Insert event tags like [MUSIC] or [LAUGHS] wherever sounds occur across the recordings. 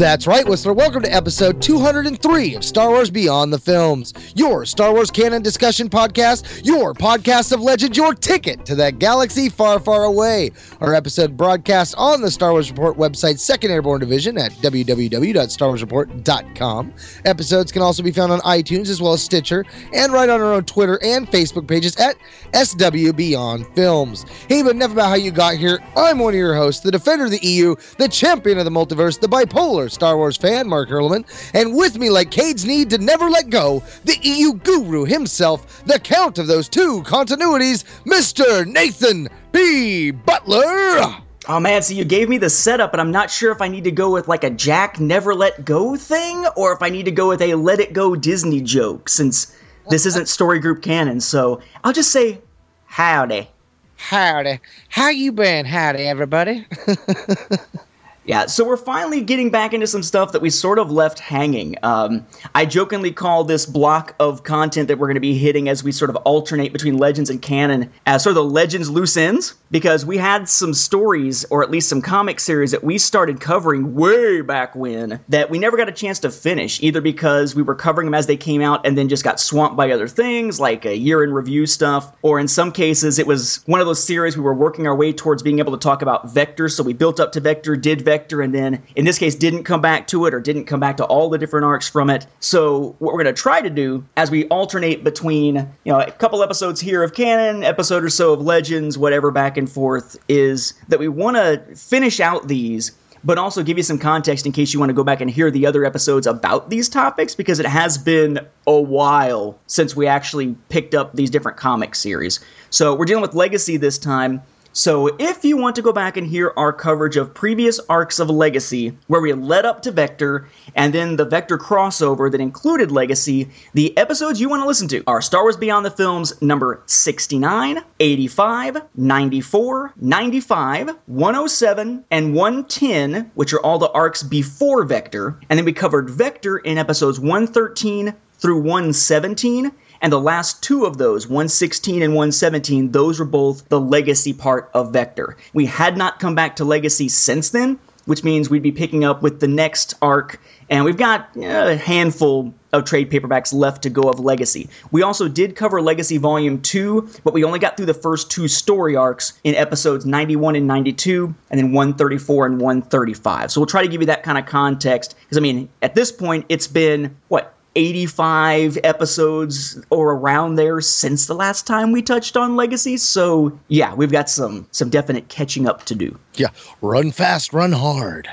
That's right, Whistler. Welcome to episode 203 of Star Wars Beyond the Films, your Star Wars canon discussion podcast, your podcast of legend, your ticket to that galaxy far, far away. Our episode broadcast on the Star Wars Report website, Second Airborne Division at www.starwarsreport.com. Episodes can also be found on iTunes as well as Stitcher and right on our own Twitter and Facebook pages at SW Beyond Films. Hey, but enough about how you got here. I'm one of your hosts, the defender of the EU, the champion of the multiverse, the bipolar Star Wars fan, Mark Hurlman, and with me, like Cade's need to never let go, the EU guru himself, the count of those two continuities, Mr. Nathan P. Butler. Oh man, so you gave me the setup, and I'm not sure if I need to go with like a Jack Never Let Go thing, or if I need to go with a Let It Go Disney joke, since this isn't story group canon. So I'll just say, howdy. Howdy. How you been? Howdy, everybody. [LAUGHS] Yeah, so we're finally getting back into some stuff that we sort of left hanging. Um, I jokingly call this block of content that we're going to be hitting as we sort of alternate between Legends and canon as sort of the Legends loose ends, because we had some stories, or at least some comic series that we started covering way back when that we never got a chance to finish, either because we were covering them as they came out and then just got swamped by other things, like a year in review stuff, or in some cases it was one of those series we were working our way towards being able to talk about Vector, so we built up to Vector, did Vector and then in this case didn't come back to it or didn't come back to all the different arcs from it. So what we're going to try to do as we alternate between, you know, a couple episodes here of canon, episode or so of legends, whatever back and forth is that we want to finish out these but also give you some context in case you want to go back and hear the other episodes about these topics because it has been a while since we actually picked up these different comic series. So we're dealing with Legacy this time. So, if you want to go back and hear our coverage of previous arcs of Legacy, where we led up to Vector, and then the Vector crossover that included Legacy, the episodes you want to listen to are Star Wars Beyond the Films number 69, 85, 94, 95, 107, and 110, which are all the arcs before Vector. And then we covered Vector in episodes 113 through 117 and the last two of those, 116 and 117, those were both the legacy part of Vector. We had not come back to legacy since then, which means we'd be picking up with the next arc, and we've got a handful of trade paperbacks left to go of Legacy. We also did cover Legacy Volume 2, but we only got through the first two story arcs in episodes 91 and 92, and then 134 and 135. So we'll try to give you that kind of context, because I mean, at this point, it's been, what, 85 episodes or around there since the last time we touched on legacy. So yeah we've got some some definite catching up to do. Yeah run fast run hard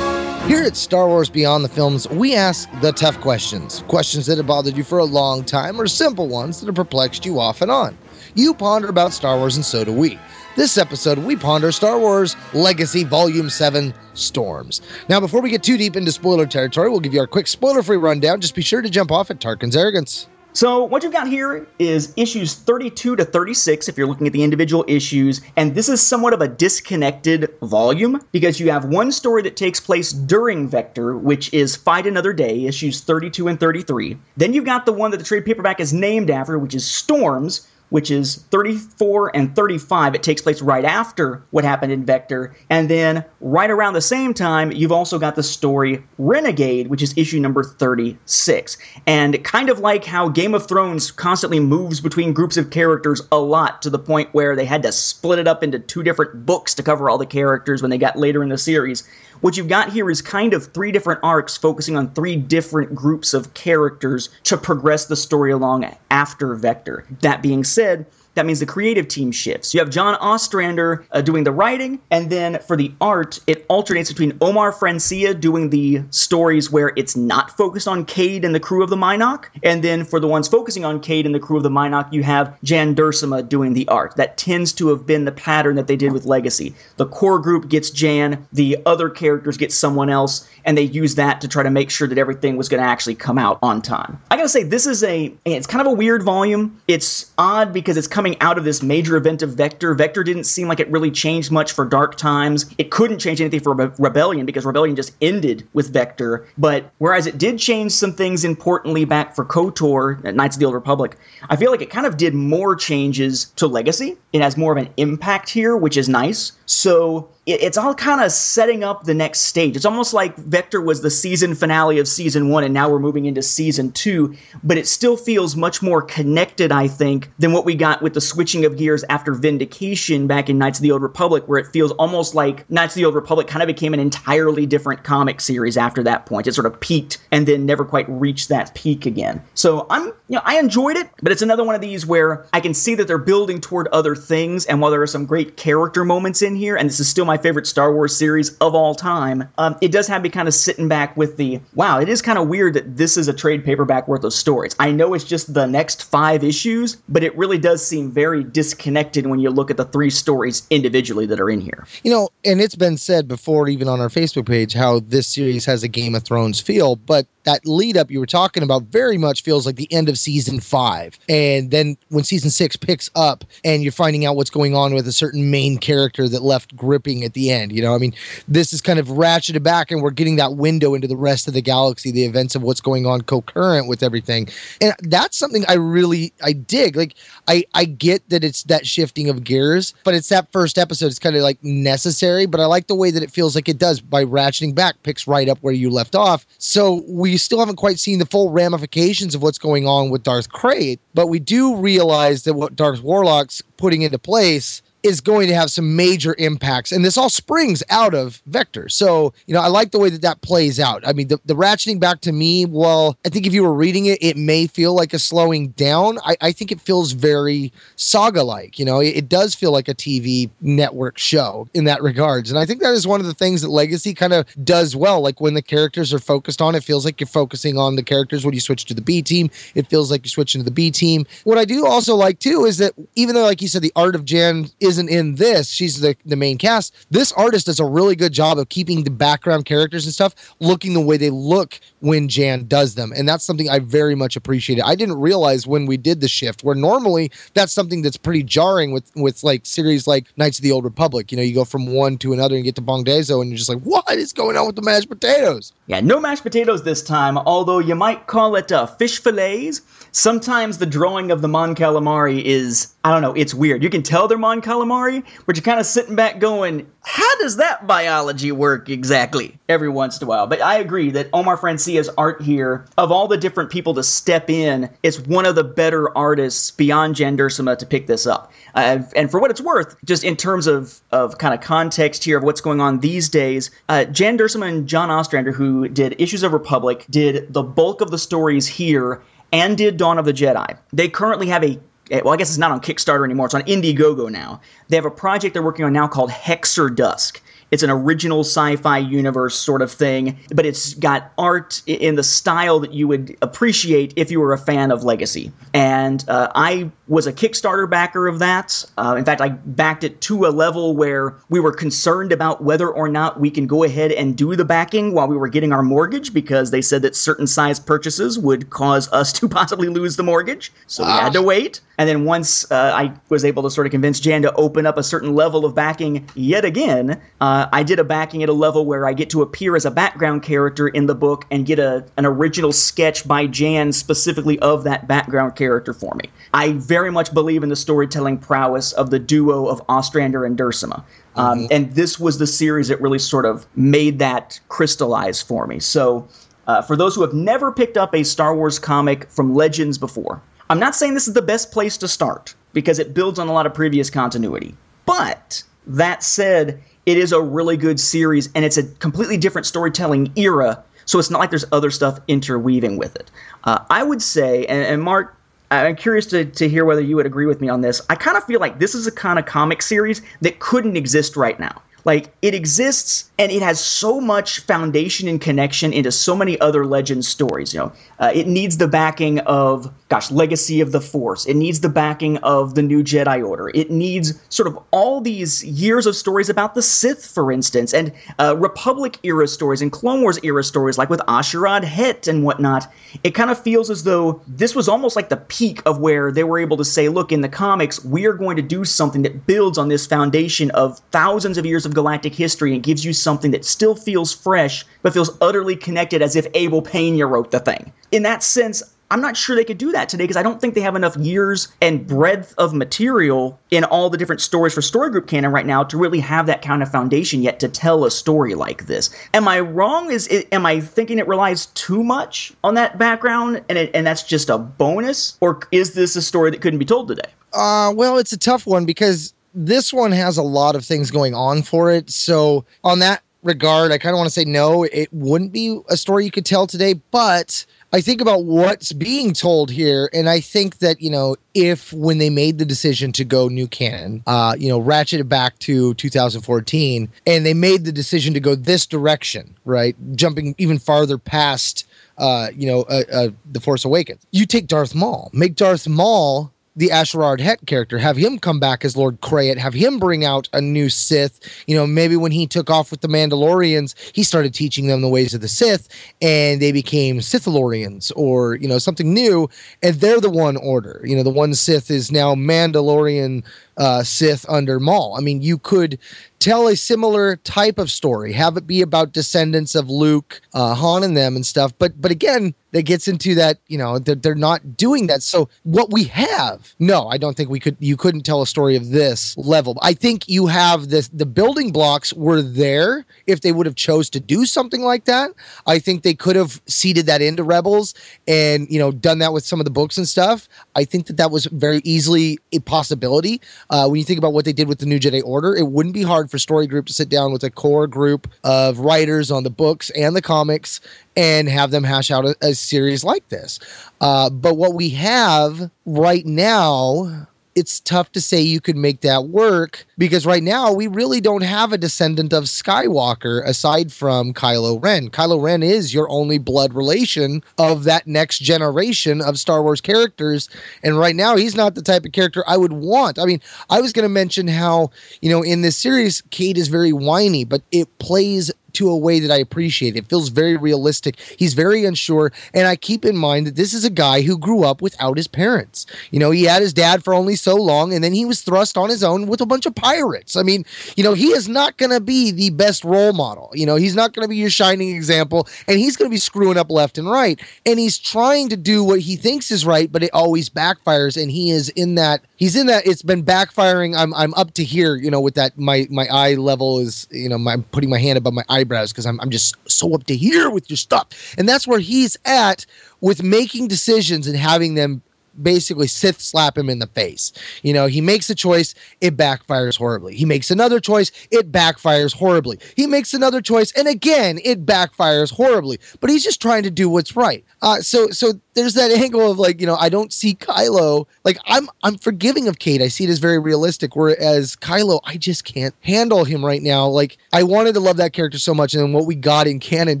Here at Star Wars Beyond the Films, we ask the tough questions. Questions that have bothered you for a long time, or simple ones that have perplexed you off and on. You ponder about Star Wars, and so do we. This episode, we ponder Star Wars Legacy Volume 7 Storms. Now, before we get too deep into spoiler territory, we'll give you our quick spoiler free rundown. Just be sure to jump off at Tarkin's Arrogance. So, what you've got here is issues 32 to 36 if you're looking at the individual issues, and this is somewhat of a disconnected volume because you have one story that takes place during Vector, which is Fight Another Day, issues 32 and 33. Then you've got the one that the trade paperback is named after, which is Storms, which is 34 and 35. It takes place right after what happened in Vector. And then right around the same time, you've also got the story Renegade, which is issue number 36. And kind of like how Game of Thrones constantly moves between groups of characters a lot to the point where they had to split it up into two different books to cover all the characters when they got later in the series. What you've got here is kind of three different arcs focusing on three different groups of characters to progress the story along after Vector. That being said, that means the creative team shifts. You have John Ostrander uh, doing the writing, and then for the art, it alternates between Omar Francia doing the stories where it's not focused on Cade and the crew of the Mynock, and then for the ones focusing on Cade and the crew of the Mynock, you have Jan Duursema doing the art. That tends to have been the pattern that they did with Legacy. The core group gets Jan, the other characters get someone else, and they use that to try to make sure that everything was going to actually come out on time. I gotta say, this is a it's kind of a weird volume. It's odd because it's coming out of this major event of Vector. Vector didn't seem like it really changed much for Dark Times. It couldn't change anything for Re- Rebellion because Rebellion just ended with Vector. But whereas it did change some things importantly back for KOTOR at Knights of the Old Republic, I feel like it kind of did more changes to Legacy. It has more of an impact here, which is nice. So it's all kind of setting up the next stage. It's almost like Vector was the season finale of season one, and now we're moving into season two, but it still feels much more connected, I think, than what we got with the switching of gears after Vindication back in Knights of the Old Republic, where it feels almost like Knights of the Old Republic kind of became an entirely different comic series after that point. It sort of peaked and then never quite reached that peak again. So I'm, you know, I enjoyed it, but it's another one of these where I can see that they're building toward other things, and while there are some great character moments in here, and this is still my favorite Star Wars series of all time. Um, it does have me kind of sitting back with the wow, it is kind of weird that this is a trade paperback worth of stories. I know it's just the next five issues, but it really does seem very disconnected when you look at the three stories individually that are in here. You know, and it's been said before, even on our Facebook page, how this series has a Game of Thrones feel, but that lead up you were talking about very much feels like the end of season five. And then when season six picks up and you're finding out what's going on with a certain main character that left gripping at the end, you know, I mean, this is kind of ratcheted back and we're getting that window into the rest of the galaxy, the events of what's going on concurrent with everything. And that's something I really I dig. Like I I get that it's that shifting of gears, but it's that first episode. It's kind of like necessary, but I like the way that it feels like it does by ratcheting back, picks right up where you left off. So we still haven't quite seen the full ramifications of what's going on with Darth Krayt, but we do realize that what Darth Wyyrlok's putting into place is going to have some major impacts. And this all springs out of Vector. So, you know, I like the way that that plays out. I mean, the, the ratcheting back to me, well, I think if you were reading it, it may feel like a slowing down. I, I think it feels very saga like. You know, it, it, does feel like a TV network show in that regards. And I think that is one of the things that Legacy kind of does well. Like when the characters are focused on, it feels like you're focusing on the characters. When you switch to the B team, it feels like you're switching to the B team. What I do also like too is that even though, like you said, the art of Jan isn't in this, she's the, the main cast. This artist does a really good job of keeping the background characters and stuff looking the way they look when Jan does them. And that's something I very much appreciated. I didn't realize when we did the shift, where normally that's something that's pretty jarring with with like series like Knights of the Old Republic. You know, you go from one to another and get to Bong Dazo, and you're just like, what is going on with the mashed potatoes? Yeah, no mashed potatoes this time, although you might call it uh, fish fillets sometimes the drawing of the Mon Calamari is, I don't know, it's weird. You can tell they're Mon Calamari, but you're kind of sitting back going, how does that biology work exactly? Every once in a while. But I agree that Omar Francia's art here, of all the different people to step in, is one of the better artists beyond Jan Duursema to pick this up. Uh, and for what it's worth, just in terms of, of kind of context here of what's going on these days, uh, Jan Duursema and John Ostrander, who did Issues of Republic, did the bulk of the stories here and did Dawn of the Jedi. They currently have a well, I guess it's not on Kickstarter anymore. It's on Indiegogo now. They have a project they're working on now called Hexer Dusk. It's an original sci-fi universe sort of thing, but it's got art in the style that you would appreciate if you were a fan of Legacy. And uh, I was a Kickstarter backer of that. Uh, in fact, I backed it to a level where we were concerned about whether or not we can go ahead and do the backing while we were getting our mortgage because they said that certain size purchases would cause us [LAUGHS] to possibly lose the mortgage. So we had to wait. And then once uh, I was able to sort of convince Jan to open up a certain level of backing yet again, uh, I did a backing at a level where I get to appear as a background character in the book and get a an original sketch by Jan specifically of that background character for me. I very much believe in the storytelling prowess of the duo of Ostrander and Duursema. Um, mm-hmm. And this was the series that really sort of made that crystallize for me. So, uh, for those who have never picked up a Star Wars comic from Legends before, I'm not saying this is the best place to start because it builds on a lot of previous continuity. But that said, it is a really good series and it's a completely different storytelling era. So it's not like there's other stuff interweaving with it. Uh, I would say, and, and Mark, I'm curious to, to hear whether you would agree with me on this. I kind of feel like this is a kind of comic series that couldn't exist right now. Like it exists and it has so much foundation and connection into so many other legend stories. You know, uh, it needs the backing of, gosh, Legacy of the Force. It needs the backing of the New Jedi Order. It needs sort of all these years of stories about the Sith, for instance, and uh, Republic era stories and Clone Wars era stories, like with A'Sharad Hett and whatnot. It kind of feels as though this was almost like the peak of where they were able to say, look, in the comics, we are going to do something that builds on this foundation of thousands of years of galactic history and gives you something that still feels fresh, but feels utterly connected as if Abel Pena wrote the thing. In that sense, I'm not sure they could do that today because I don't think they have enough years and breadth of material in all the different stories for story group canon right now to really have that kind of foundation yet to tell a story like this. Am I wrong? Is it, am I thinking it relies too much on that background and it, and that's just a bonus, or is this a story that couldn't be told today? Uh, well, it's a tough one because this one has a lot of things going on for it. So on that regard, I kind of want to say no, it wouldn't be a story you could tell today, but I think about what's being told here, and I think that you know if when they made the decision to go new canon, uh, you know, ratchet it back to 2014, and they made the decision to go this direction, right, jumping even farther past, uh, you know, uh, uh, the Force Awakens. You take Darth Maul, make Darth Maul the A'Sharad Hett character, have him come back as Lord Krayt, have him bring out a new Sith. You know, maybe when he took off with the Mandalorians, he started teaching them the ways of the Sith, and they became Sithalorians or you know something new, and they're the one order. You know, the one Sith is now Mandalorian uh, Sith under Maul. I mean, you could tell a similar type of story, have it be about descendants of Luke, uh, Han, and them and stuff. But but again, that gets into that you know they're, they're not doing that. So what we have, no, I don't think we could. You couldn't tell a story of this level. I think you have this. The building blocks were there if they would have chose to do something like that. I think they could have seeded that into Rebels and you know done that with some of the books and stuff. I think that that was very easily a possibility. Uh, when you think about what they did with the New Jedi Order, it wouldn't be hard for Story Group to sit down with a core group of writers on the books and the comics and have them hash out a, a series like this. Uh, but what we have right now it's tough to say you could make that work because right now we really don't have a descendant of Skywalker aside from Kylo Ren. Kylo Ren is your only blood relation of that next generation of Star Wars characters. And right now he's not the type of character I would want. I mean, I was going to mention how, you know, in this series, Cade is very whiny, but it plays to a way that I appreciate. It feels very realistic. He's very unsure. And I keep in mind that this is a guy who grew up without his parents. You know, he had his dad for only so long, and then he was thrust on his own with a bunch of pirates. I mean, you know, he is not going to be the best role model. You know, he's not going to be your shining example, and he's going to be screwing up left and right. And he's trying to do what he thinks is right, but it always backfires. And he is in that, he's in that, it's been backfiring. I'm, I'm up to here, you know, with that, my, my eye level is, you know, my, I'm putting my hand above my eyebrows because I'm, I'm just so up to here with your stuff. And that's where he's at with making decisions and having them basically Sith slap him in the face. You know, he makes a choice, it backfires horribly. He makes another choice, it backfires horribly. He makes another choice, and again, it backfires horribly. But he's just trying to do what's right. Uh, so, so there's that [LAUGHS] angle of like, you know, I don't see Kylo like I'm I'm forgiving of Cade. I see it as very realistic. Whereas Kylo, I just can't handle him right now. Like I wanted to love that character so much, and what we got in canon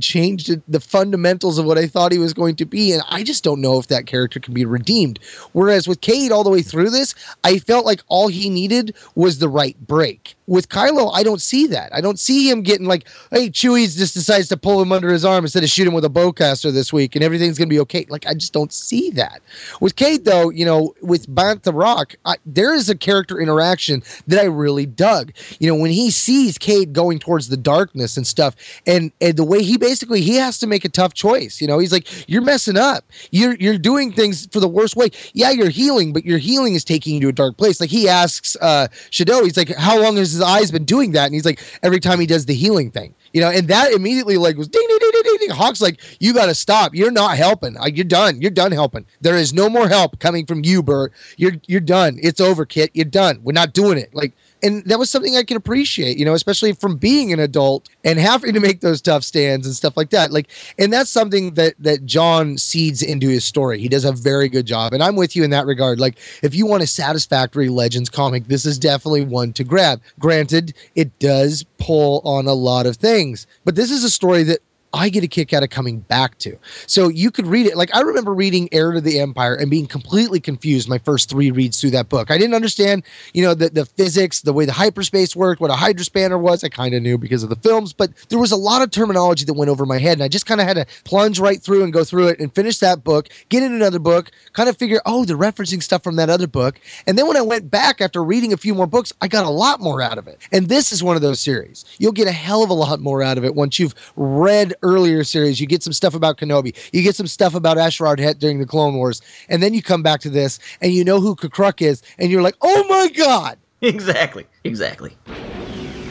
changed the fundamentals of what I thought he was going to be, and I just don't know if that character can be redeemed. Whereas with Cade all the way through this, I felt like all he needed was the right break. With Kylo, I don't see that. I don't see him getting like, hey, Chewie's just decides to pull him under his arm instead of shoot him with a bowcaster this week, and everything's gonna be okay. Like I just don't see that. With Cade, though, you know, with Bantha Rawk, I, there is a character interaction that I really dug. You know, when he sees Cade going towards the darkness and stuff, and and the way he basically he has to make a tough choice. You know, he's like, you're messing up. You're you're doing things for the worst way. Yeah, you're healing, but your healing is taking you to a dark place. Like he asks uh Shado, he's like, how long has his eyes been doing that? And he's like, every time he does the healing thing. You know, and that immediately like was ding ding ding ding ding. Hawk's like, you got to stop. You're not helping. You're done. You're done helping. There is no more help coming from you, Bert. You're you're done. It's over, Kit. You're done. We're not doing it. Like and that was something I can appreciate, you know, especially from being an adult and having to make those tough stands and stuff like that. Like, and that's something that that John seeds into his story. He does a very good job, and I'm with you in that regard. Like, if you want a satisfactory Legends comic, this is definitely one to grab. Granted, it does pull on a lot of things, but this is a story that I get a kick out of coming back to. So you could read it. Like I remember reading Heir to the Empire and being completely confused my first three reads through that book. I didn't understand, you know, the, the physics, the way the hyperspace worked, what a hydrospanner was. I kind of knew because of the films, but there was a lot of terminology that went over my head. And I just kind of had to plunge right through and go through it and finish that book, get in another book, kind of figure, oh, they're referencing stuff from that other book. And then when I went back after reading a few more books, I got a lot more out of it. And this is one of those series. You'll get a hell of a lot more out of it once you've read earlier series. You get some stuff about Kenobi. You get some stuff about A'Sharad Hett during the Clone Wars. And then you come back to this and you know who Kukruk is. And you're like, oh my God. [LAUGHS] Exactly. Exactly.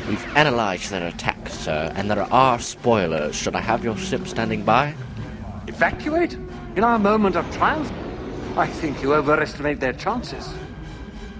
We've analyzed their attack, sir, and there are spoilers. Should I have your ship standing by? Evacuate? In our moment of triumph? I think you overestimate their chances.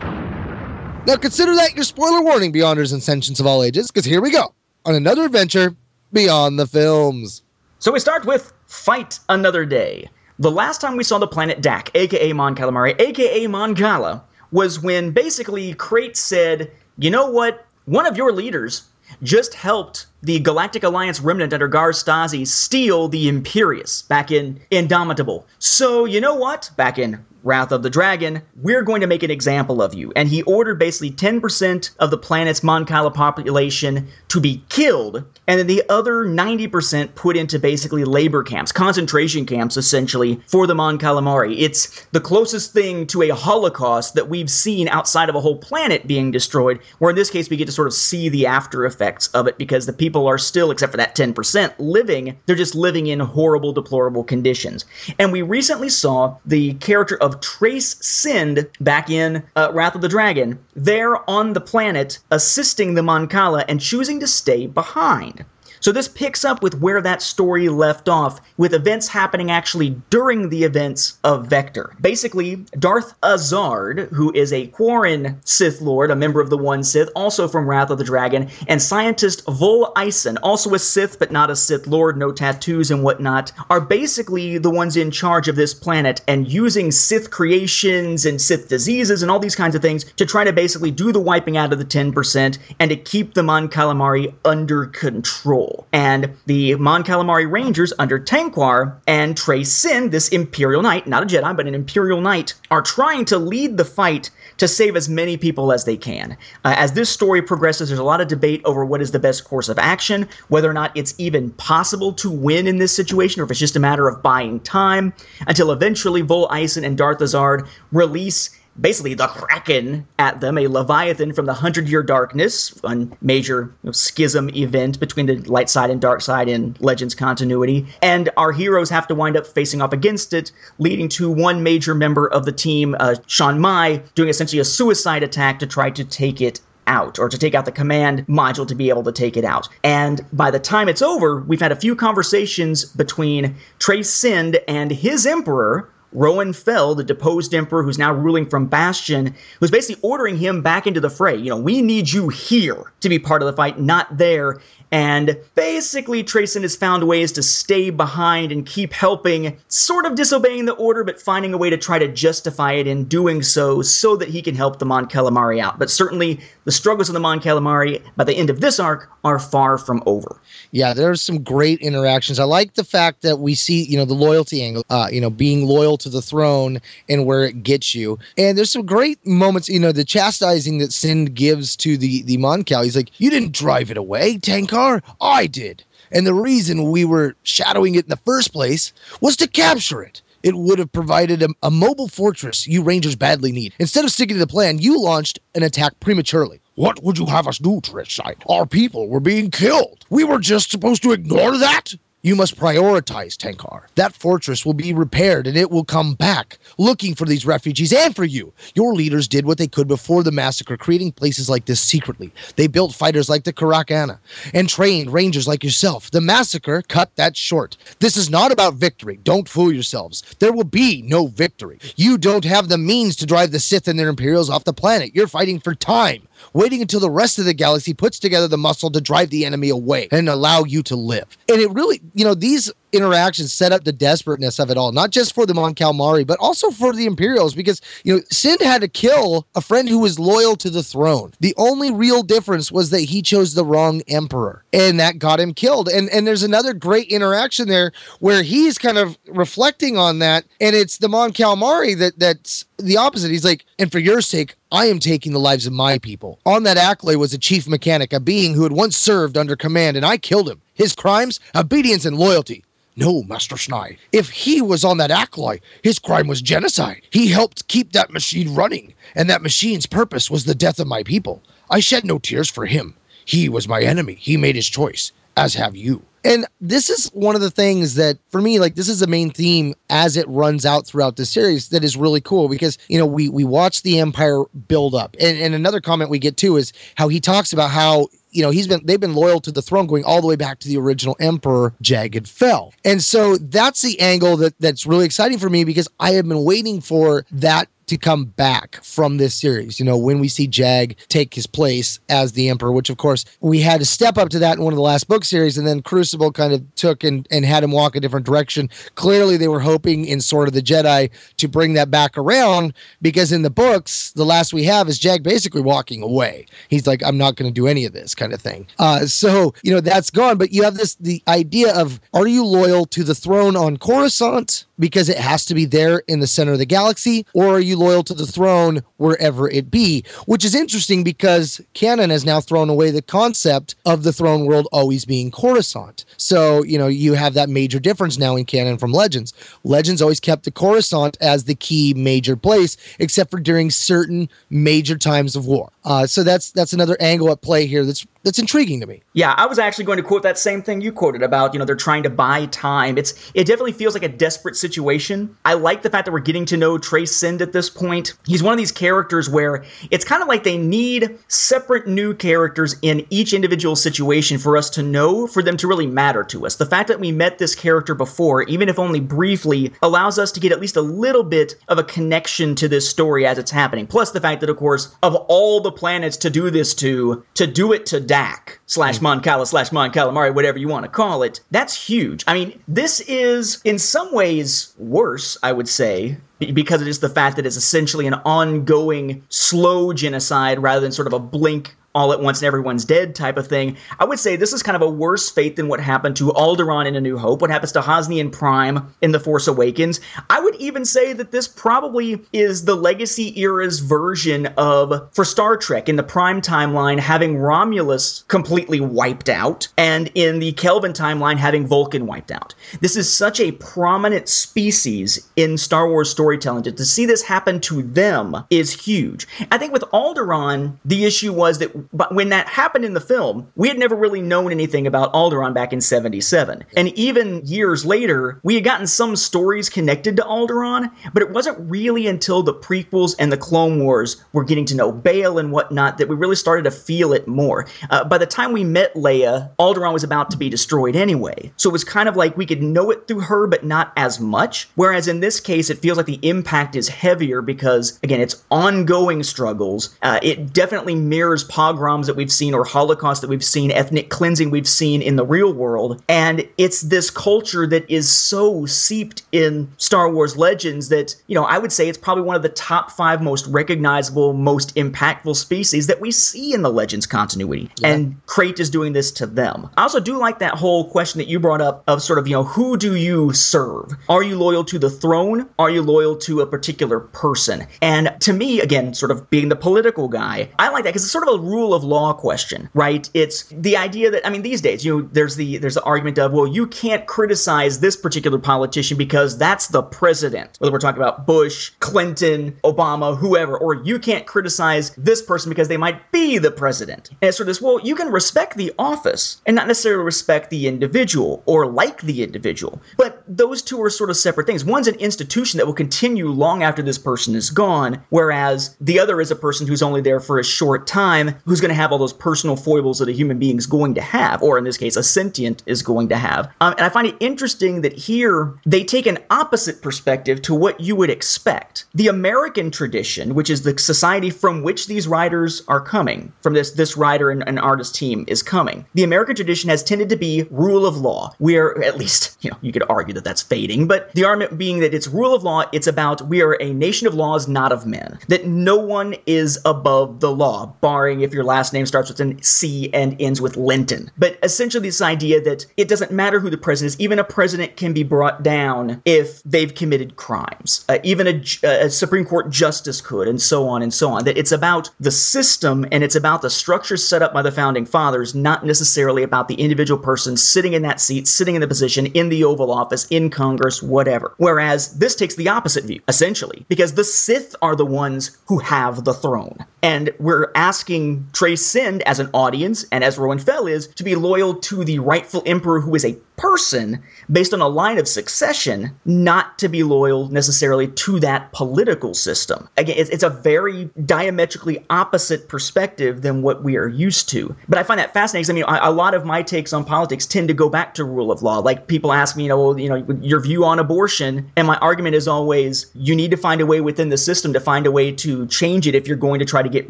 Now consider that your spoiler warning, Beyonders and Sentients of all ages, because here we go on another adventure beyond the films. So we start with Fight Another Day. The last time we saw the planet Dac, aka Mon Calamari, aka Mon Cala, was when basically Krayt said, you know what? One of your leaders just helped the Galactic Alliance remnant under Gar Stazi steal the Imperius back in Indomitable. So, you know what? Back in Wrath of the Dragon, we're going to make an example of you. And he ordered basically 10% of the planet's Mon Cala population to be killed, and then the other 90% put into basically labor camps, concentration camps essentially, for the Mon Calamari. It's the closest thing to a Holocaust that we've seen outside of a whole planet being destroyed, where in this case we get to sort of see the after effects of it because the people are still, except for that 10%, living, they're just living in horrible, deplorable conditions. And we recently saw the character of Treis Sinde back in uh, Wrath of the Dragon, there on the planet, assisting the Mon Cala and choosing to stay behind. So this picks up with where that story left off, with events happening actually during the events of Vector. Basically, Darth Azard, who is a Quarren Sith Lord, a member of the One Sith, also from Wrath of the Dragon, and scientist Vul Isen, also a Sith but not a Sith Lord, no tattoos and whatnot, are basically the ones in charge of this planet and using Sith creations and Sith diseases and all these kinds of things to try to basically do the wiping out of the 10% and to keep the Mon Calamari under control. And the Mon Calamari Rangers under Tanquar and Treis Sinde, this Imperial Knight, not a Jedi, but an Imperial Knight, are trying to lead the fight to save as many people as they can. Uh, as this story progresses, there's a lot of debate over what is the best course of action, whether or not it's even possible to win in this situation, or if it's just a matter of buying time, until eventually Vul Isen and Darth Azard release basically the Kraken at them, a Leviathan from the Hundred Year Darkness, a major you know, schism event between the light side and dark side in Legends continuity. And our heroes have to wind up facing off against it, leading to one major member of the team, uh, Sean Mai, doing essentially a suicide attack to try to take it out or to take out the command module to be able to take it out. And by the time it's over, we've had a few conversations between Treis Sinde and his emperor, Roan Fel, the deposed emperor who's now ruling from Bastion, who's basically ordering him back into the fray. You know, we need you here to be part of the fight, not there. And basically, Treis Sinde has found ways to stay behind and keep helping, sort of disobeying the order, but finding a way to try to justify it in doing so, so that he can help the Mon Calamari out. But certainly, the struggles of the Mon Calamari by the end of this arc are far from over. Yeah, there's some great interactions. I like the fact that we see, you know, the loyalty angle, uh, you know, being loyal to the throne and where it gets you. And there's some great moments, you know, the chastising that Sin gives to the the Mon Cal. He's like, "You didn't drive it away, Tanquar. I did." And the reason we were shadowing it in the first place was to capture it. It would have provided a, a mobile fortress you Rangers badly need. Instead of sticking to the plan, you launched an attack prematurely. What would you have us do, Trishite? Our people were being killed. We were just supposed to ignore that? You must prioritize Tanquar. That fortress will be repaired and it will come back, looking for these refugees and for you. Your leaders did what they could before the massacre, creating places like this secretly. They built fighters like the Karakana and trained rangers like yourself. The massacre cut that short. This is not about victory. Don't fool yourselves. There will be no victory. You don't have the means to drive the Sith and their Imperials off the planet. You're fighting for time waiting until the rest of the galaxy puts together the muscle to drive the enemy away and allow you to live. And it really, you know, these interactions set up the desperateness of it all, not just for the Mon Calamari, but also for the Imperials, because, you know, Sin had to kill a friend who was loyal to the throne. The only real difference was that he chose the wrong emperor, and that got him killed. And and there's another great interaction there where he's kind of reflecting on that, and it's the Mon Calamari that that's the opposite. He's like, and for your sake, I am taking the lives of my people. On that Acklay was a chief mechanic, a being who had once served under command, and I killed him. His crimes? Obedience and loyalty. No, Master Schnai. If he was on that Acklay, his crime was genocide. He helped keep that machine running, and that machine's purpose was the death of my people. I shed no tears for him. He was my enemy. He made his choice, as have you. And this is one of the things that, for me, like this is the main theme as it runs out throughout the series that is really cool because you know we we watch the empire build up. And, and another comment we get too is how he talks about how you know he's been they've been loyal to the throne going all the way back to the original emperor Jagged Fel and so that's the angle that that's really exciting for me because i have been waiting for that to come back from this series. You know, when we see Jag take his place as the Emperor, which of course we had to step up to that in one of the last book series, and then Crucible kind of took and, and had him walk a different direction. Clearly, they were hoping in Sword of the Jedi to bring that back around because in the books, the last we have is Jag basically walking away. He's like, I'm not going to do any of this kind of thing. Uh, so, you know, that's gone. But you have this the idea of are you loyal to the throne on Coruscant because it has to be there in the center of the galaxy, or are you loyal to the throne wherever it be? Which is interesting because canon has now thrown away the concept of the throne world always being Coruscant. So, you know, you have that major difference now in canon from Legends. Legends always kept the Coruscant as the key major place, except for during certain major times of war. Uh, so that's that's another angle at play here that's that's intriguing to me. Yeah, I was actually going to quote that same thing you quoted about, you know, they're trying to buy time. It's it definitely feels like a desperate situation. I like the fact that we're getting to know Treis Sinde at this point. He's one of these characters where it's kind of like they need separate new characters in each individual situation for us to know, for them to really matter to us. The fact that we met this character before, even if only briefly, allows us to get at least a little bit of a connection to this story as it's happening. Plus the fact that, of course, of all the planets to do this to, to do it to Dac slash mm-hmm. Mon Cala slash Mon Calamari, whatever you want to call it, that's huge. I mean, this is in some ways worse, I would say, because it is the fact that it's essentially an ongoing slow genocide rather than sort of a blink all at once and everyone's dead type of thing. I would say this is kind of a worse fate than what happened to Alderaan in A New Hope, what happens to Hosnian Prime in The Force Awakens. I would even say that this probably is the Legacy era's version of, for Star Trek, in the Prime timeline, having Romulus completely wiped out, and in the Kelvin timeline, having Vulcan wiped out. This is such a prominent species in Star Wars storytelling. To, see this happen to them is huge. I think with Alderaan, the issue was that but when that happened in the film, we had never really known anything about Alderaan back in 77. And even years later, we had gotten some stories connected to Alderaan, but it wasn't really until the prequels and the Clone Wars were getting to know Bail and whatnot that we really started to feel it more. Uh, by the time we met Leia, Alderaan was about to be destroyed anyway. So it was kind of like we could know it through her, but not as much. Whereas in this case, it feels like the impact is heavier because, again, it's ongoing struggles. Uh, it definitely mirrors pogroms that we've seen or holocaust that we've seen, ethnic cleansing we've seen in the real world. And it's this culture that is so seeped in Star Wars legends that, you know, I would say it's probably one of the top five most recognizable, most impactful species that we see in the Legends continuity. Yeah. And Krayt is doing this to them. I also do like that whole question that you brought up of sort of, you know, who do you serve? Are you loyal to the throne? Are you loyal to a particular person? And to me, again, sort of being the political guy, I like that because it's sort of a rule of law question, right? It's the idea that I mean these days, you know, there's the there's the argument of well, you can't criticize this particular politician because that's the president, whether we're talking about Bush, Clinton, Obama, whoever, or you can't criticize this person because they might be the president. And it's sort of this, well, you can respect the office and not necessarily respect the individual or like the individual. But those two are sort of separate things. One's an institution that will continue long after this person is gone, whereas the other is a person who's only there for a short time, who's going to have all those personal foibles that a human being is going to have, or in this case, a sentient is going to have. Um, and I find it interesting that here they take an opposite perspective to what you would expect. The American tradition, which is the society from which these writers are coming, from this this writer and, and artist team is coming. The American tradition has tended to be rule of law, where at least [LAUGHS] you know you could argue that that's fading, but the argument being that it's rule of law. It's about we are a nation of laws, not of men. That no one is above the law, barring if your last name starts with an C and ends with Linton. But essentially, this idea that it doesn't matter who the president is, even a president can be brought down if they've committed crimes. Uh, even a, a Supreme Court justice could, and so on and so on. That it's about the system and it's about the structure set up by the founding fathers, not necessarily about the individual person sitting in that seat, sitting in the position, in the Oval Office, in Congress, whatever. Whereas this takes the opposite view, essentially, because the Sith are the ones who have the throne. And we're asking Treis Sinde as an audience, and as Roan Fel is, to be loyal to the rightful emperor who is a person based on a line of succession, not to be loyal necessarily to that political system. Again, it's, a very diametrically opposite perspective than what we are used to. But I find that fascinating. I mean, a lot of my takes on politics tend to go back to rule of law. Like people ask me, you know, well, you know, your view on abortion, and my argument is always you need to find a way within the system to find a way to change it if you're going to try to get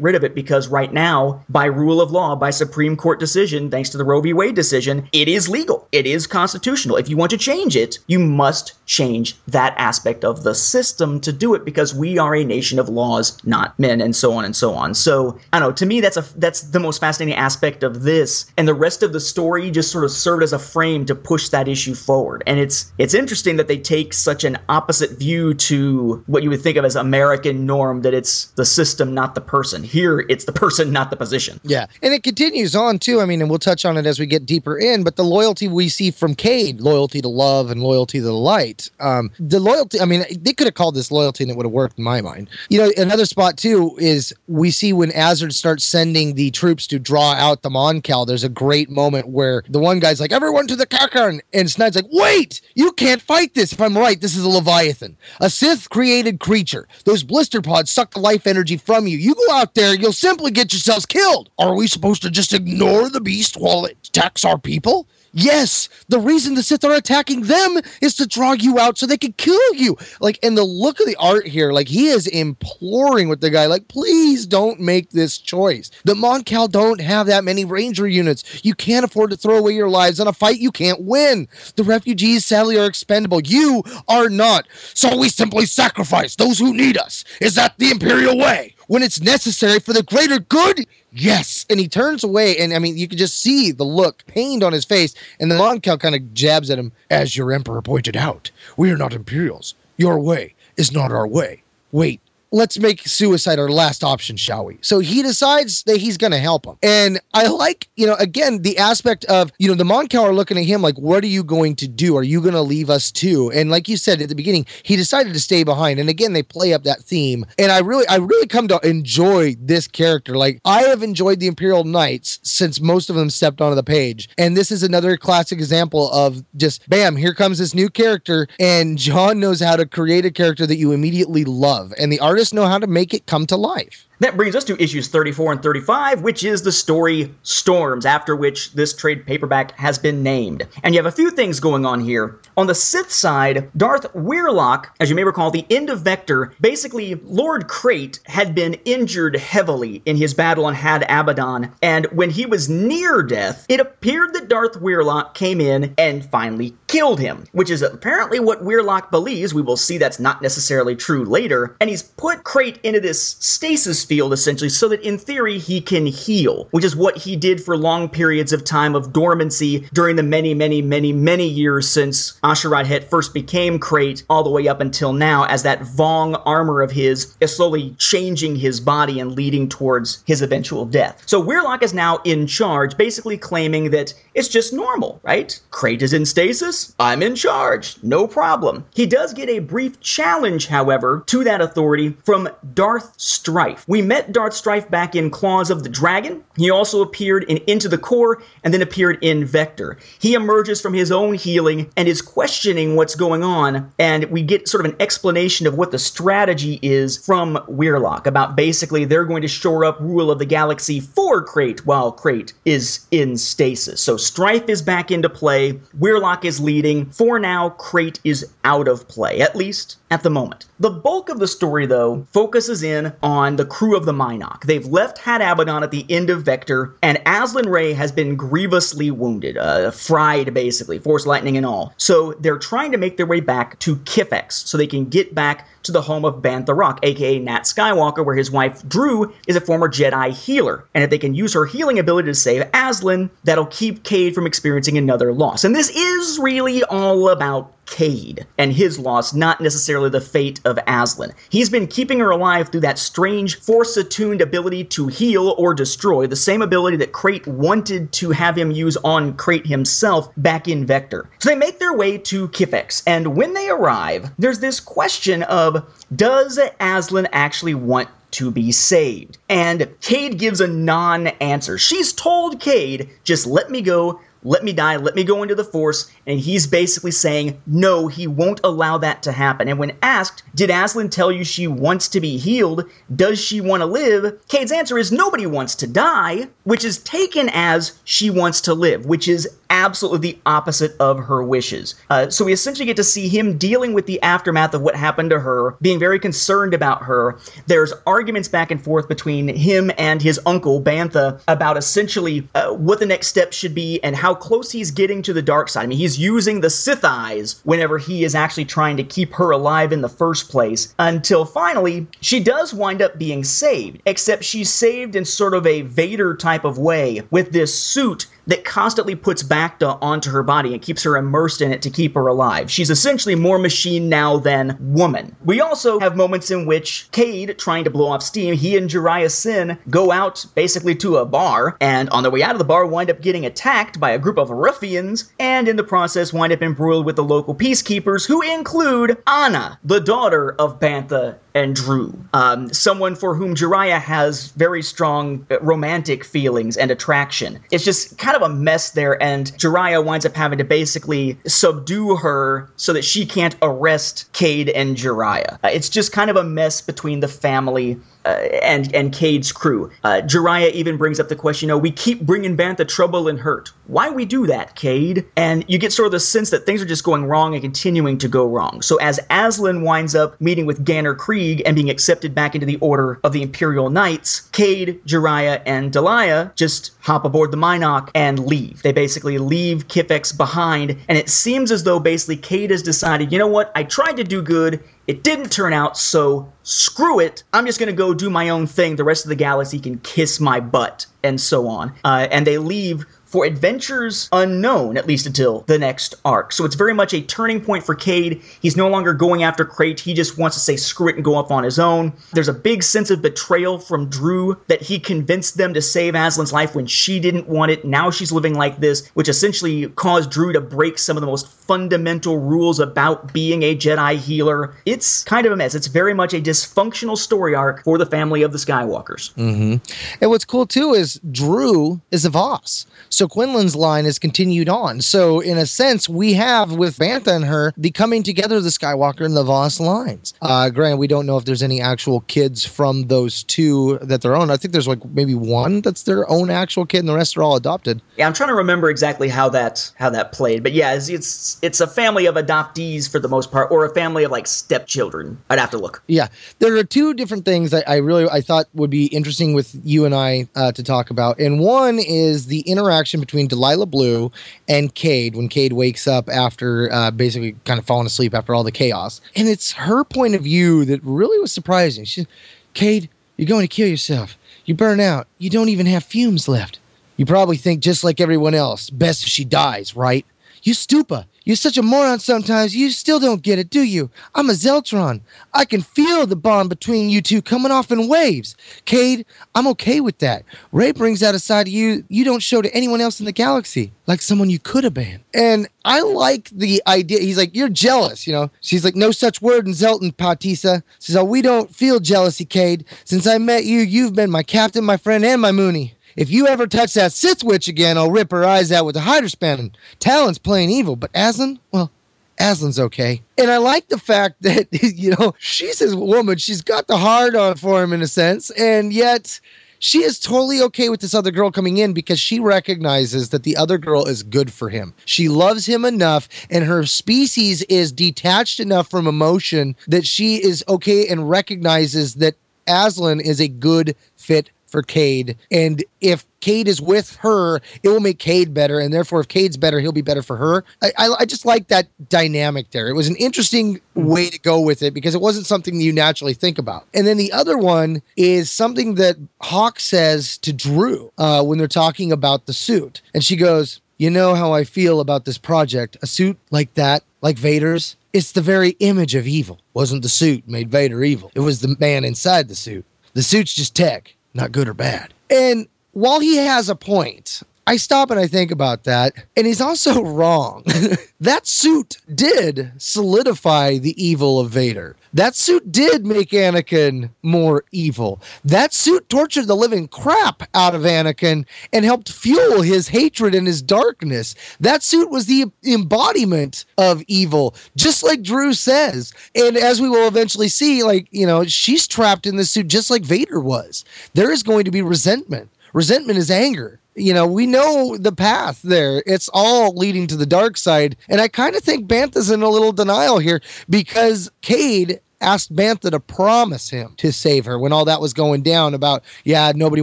rid of it. Because right now, by rule of law, by Supreme Court decision, thanks to the Roe v. Wade decision, it is legal. It is constitutional. If you want to change it, you must change that aspect of the system to do it because we are a nation of laws, not men, and so on and so on. So I don't know. To me, that's a that's the most fascinating aspect of this, and the rest of the story just sort of served as a frame to push that issue forward. And it's it's interesting that they take such an opposite view to what you would think of as American norm that it's the system, not the person. Here, it's the person, not the position. Yeah, and it continues on too. I mean, and we'll touch on it as we get deeper in. But the loyalty we see from Cade, loyalty to love and loyalty to the light. Um, the loyalty. I mean, they could have called this loyalty, and it would have worked in my mind. You know, another spot too is we see when Azard starts sending the troops to draw out the Mon Cal. There's a great moment where the one guy's like, "Everyone to the Kakarn," and Snide's like, "Wait, you can't fight this. If I'm right, this is a Leviathan, a Sith-created creature. Those blister pods suck the life energy from you. You go out there, you'll simply get yourselves killed. Are we supposed to just ignore the beast while it attacks our people?" Yes, the reason the Sith are attacking them is to draw you out so they can kill you. Like, and the look of the art here, like he is imploring with the guy, like, please don't make this choice. The Mon Cal don't have that many Ranger units. You can't afford to throw away your lives on a fight you can't win. The refugees sadly are expendable. You are not. So we simply sacrifice those who need us. Is that the Imperial way? When it's necessary for the greater good? Yes. And he turns away, and I mean, you can just see the look pained on his face. And the Mon Cal kind of jabs at him, as your emperor pointed out. We are not Imperials. Your way is not our way. Wait, let's make suicide our last option, shall we? So he decides that he's going to help him. And I like, you know, again, the aspect of, you know, the Mon Cal are looking at him like, what are you going to do? Are you going to leave us too? And like you said at the beginning, he decided to stay behind. And again, they play up that theme. And I really, I really come to enjoy this character. Like, I have enjoyed the Imperial Knights since most of them stepped onto the page. And this is another classic example of just, bam, here comes this new character. And John knows how to create a character that you immediately love. And the artists know how to make it come to life. That brings us to issues 34 and 35, which is the story Storms, after which this trade paperback has been named. And you have a few things going on here. On the Sith side, Darth Wyyrlok, as you may recall, the end of Vector, basically, Lord Krayt had been injured heavily in his battle on Had Abaddon, and when he was near death, it appeared that Darth Wyyrlok came in and finally killed him, which is apparently what Wyyrlok believes. We will see that's not necessarily true later. And he's put Krayt into this stasis field essentially so that in theory he can heal, which is what he did for long periods of time of dormancy during the many, many, many, many years since A'Sharad Hett first became Krayt all the way up until now as that Vong armor of his is slowly changing his body and leading towards his eventual death. So Wyyrlok is now in charge, basically claiming that it's just normal, right? Krayt is in stasis, I'm in charge, no problem. He does get a brief challenge, however, to that authority from Darth Strife. We met Darth Stryfe back in Claws of the Dragon. He also appeared in Into the Core and then appeared in Vector. He emerges from his own healing and is questioning what's going on, and we get sort of an explanation of what the strategy is from Wyyrlok about basically they're going to shore up rule of the galaxy for Krayt while Krayt is in stasis. So Stryfe is back into play, Wyyrlok is leading. For now, Krayt is out of play, at least at the moment. The bulk of the story, though, focuses in on the crew of the Mynock. They've left Had Abaddon at the end of Vector, and Azlyn Rae has been grievously wounded, uh, fried basically, force lightning and all. So they're trying to make their way back to Kiffex so they can get back to the home of Bantha Rawk, aka Nat Skywalker, where his wife Drew is a former Jedi healer. And if they can use her healing ability to save Azlyn, that'll keep Cade from experiencing another loss. And this is really all about Cade and his loss, not necessarily the fate of Azlyn. He's been keeping her alive through that strange, force attuned ability to heal or destroy, the same ability that Krayt wanted to have him use on Krayt himself back in Vector. So they make their way to Kiffex, and when they arrive, there's this question of does Azlyn actually want to be saved. And Cade gives a non answer. She's told Cade, just let me go, let me die, let me go into the Force, and he's basically saying, no, he won't allow that to happen. And when asked, did Azlyn tell you she wants to be healed? Does she want to live? Cade's answer is nobody wants to die, which is taken as she wants to live, which is absolutely the opposite of her wishes. Uh, so we essentially get to see him dealing with the aftermath of what happened to her, being very concerned about her. There's arguments back and forth between him and his uncle, Bantha, about essentially uh, what the next step should be and how close he's getting to the dark side. I mean, he's using the Sith eyes whenever he is actually trying to keep her alive in the first place, until finally, she does wind up being saved, except she's saved in sort of a Vader type of way with this suit that constantly puts Bacta onto her body and keeps her immersed in it to keep her alive. She's essentially more machine now than woman. We also have moments in which Cade, trying to blow off steam, he and Jariah Syn go out basically to a bar, and on their way out of the bar wind up getting attacked by a group of ruffians, and in the process wind up embroiled with the local peacekeepers, who include Anna, the daughter of Bantha and Drew. Um, someone for whom Jariah has very strong romantic feelings and attraction. It's just kind of a mess there, and Jariah winds up having to basically subdue her so that she can't arrest Cade and Jariah. Uh, it's just kind of a mess between the family uh, and and Cade's crew. Uh, Jariah even brings up the question, you know, we keep bringing Bantha trouble and hurt. Why we do that, Cade? And you get sort of the sense that things are just going wrong and continuing to go wrong. So as Azlyn winds up meeting with Ganner Krieg and being accepted back into the Order of the Imperial Knights, Cade, Jariah, and Delia just hop aboard the Mynock and leave. They basically leave Kiffex behind, and it seems as though basically Cade has decided, you know what, I tried to do good, it didn't turn out, so screw it. I'm just to go do my own thing. The rest of the galaxy can kiss my butt, and so on. Uh, and they leave for adventures unknown, at least until the next arc. So it's very much a turning point for Cade. He's no longer going after Krayt. He just wants to say screw it and go off on his own. There's a big sense of betrayal from Drew that he convinced them to save Azlyn's life when she didn't want it. Now she's living like this, which essentially caused Drew to break some of the most fundamental rules about being a Jedi healer. It's kind of a mess. It's very much a dysfunctional story arc for the family of the Skywalkers. Mm-hmm. And what's cool too is Drew is a Vos. Quinlan's line is continued on. So in a sense, we have with Bantha and her the coming together of the Skywalker and the Vos lines. Uh, granted, we don't know if there's any actual kids from those two that they're own. I think there's like maybe one that's their own actual kid, and the rest are all adopted. Yeah, I'm trying to remember exactly how that how that played, but yeah, it's it's, it's a family of adoptees for the most part, or a family of like stepchildren. I'd have to look. Yeah, there are two different things that I really I thought would be interesting with you and I uh, to talk about, and one is the interaction between Delilah Blue and Cade when Cade wakes up after uh, basically kind of falling asleep after all the chaos. And it's her point of view that really was surprising. She, Cade, You're going to kill yourself. You burn out. You don't even have fumes left. You probably think just like everyone else, best if she dies, right? You stupa. You're such a moron sometimes. You still don't get it, do you? I'm a Zeltron. I can feel the bond between you two coming off in waves. Cade, I'm okay with that. Rae brings out a side of you you don't show to anyone else in the galaxy, like someone you could have been. And I like the idea. He's like, You're jealous, you know? She's like, No such word in Zeltron, Patisa. Says, Oh, we don't feel jealousy, Cade. Since I met you, you've been my captain, my friend, and my Mooney. If you ever touch that Sith witch again, I'll rip her eyes out with a hydro span. Talon's playing evil, but Azlyn, well, Azlyn's okay. And I like the fact [LAUGHS] that, you know, she's his woman. She's got the hard on for him in a sense. And yet she is totally okay with this other girl coming in because she recognizes that the other girl is good for him. She loves him enough and her species is detached enough from emotion that she is okay and recognizes that Azlyn is a good fit for Cade. And if Cade is with her, it will make Cade better. And therefore, if Cade's better, he'll be better for her. I, I, I just like that dynamic there. It was an interesting way to go with it because it wasn't something you naturally think about. And then the other one is something that Hawk says to Drew uh, when they're talking about the suit. And she goes, You know how I feel about this project. A suit like that, like Vader's, it's the very image of evil. Wasn't the suit made Vader evil? It was the man inside the suit. The suit's just tech not good or bad. And while he has a point, I stop and I think about that, and he's also wrong. [LAUGHS] that suit did solidify the evil of Vader. That suit did make Anakin more evil. That suit tortured the living crap out of Anakin and helped fuel his hatred and his darkness. That suit was the embodiment of evil, just like Drew says. And as we will eventually see, like, you know, she's trapped in the suit just like Vader was. There is going to be resentment. Resentment is anger you know, we know the path there. It's all leading to the dark side. And I kind of think Bantha's in a little denial here because Cade asked Bantha to promise him to save her when all that was going down about, yeah, nobody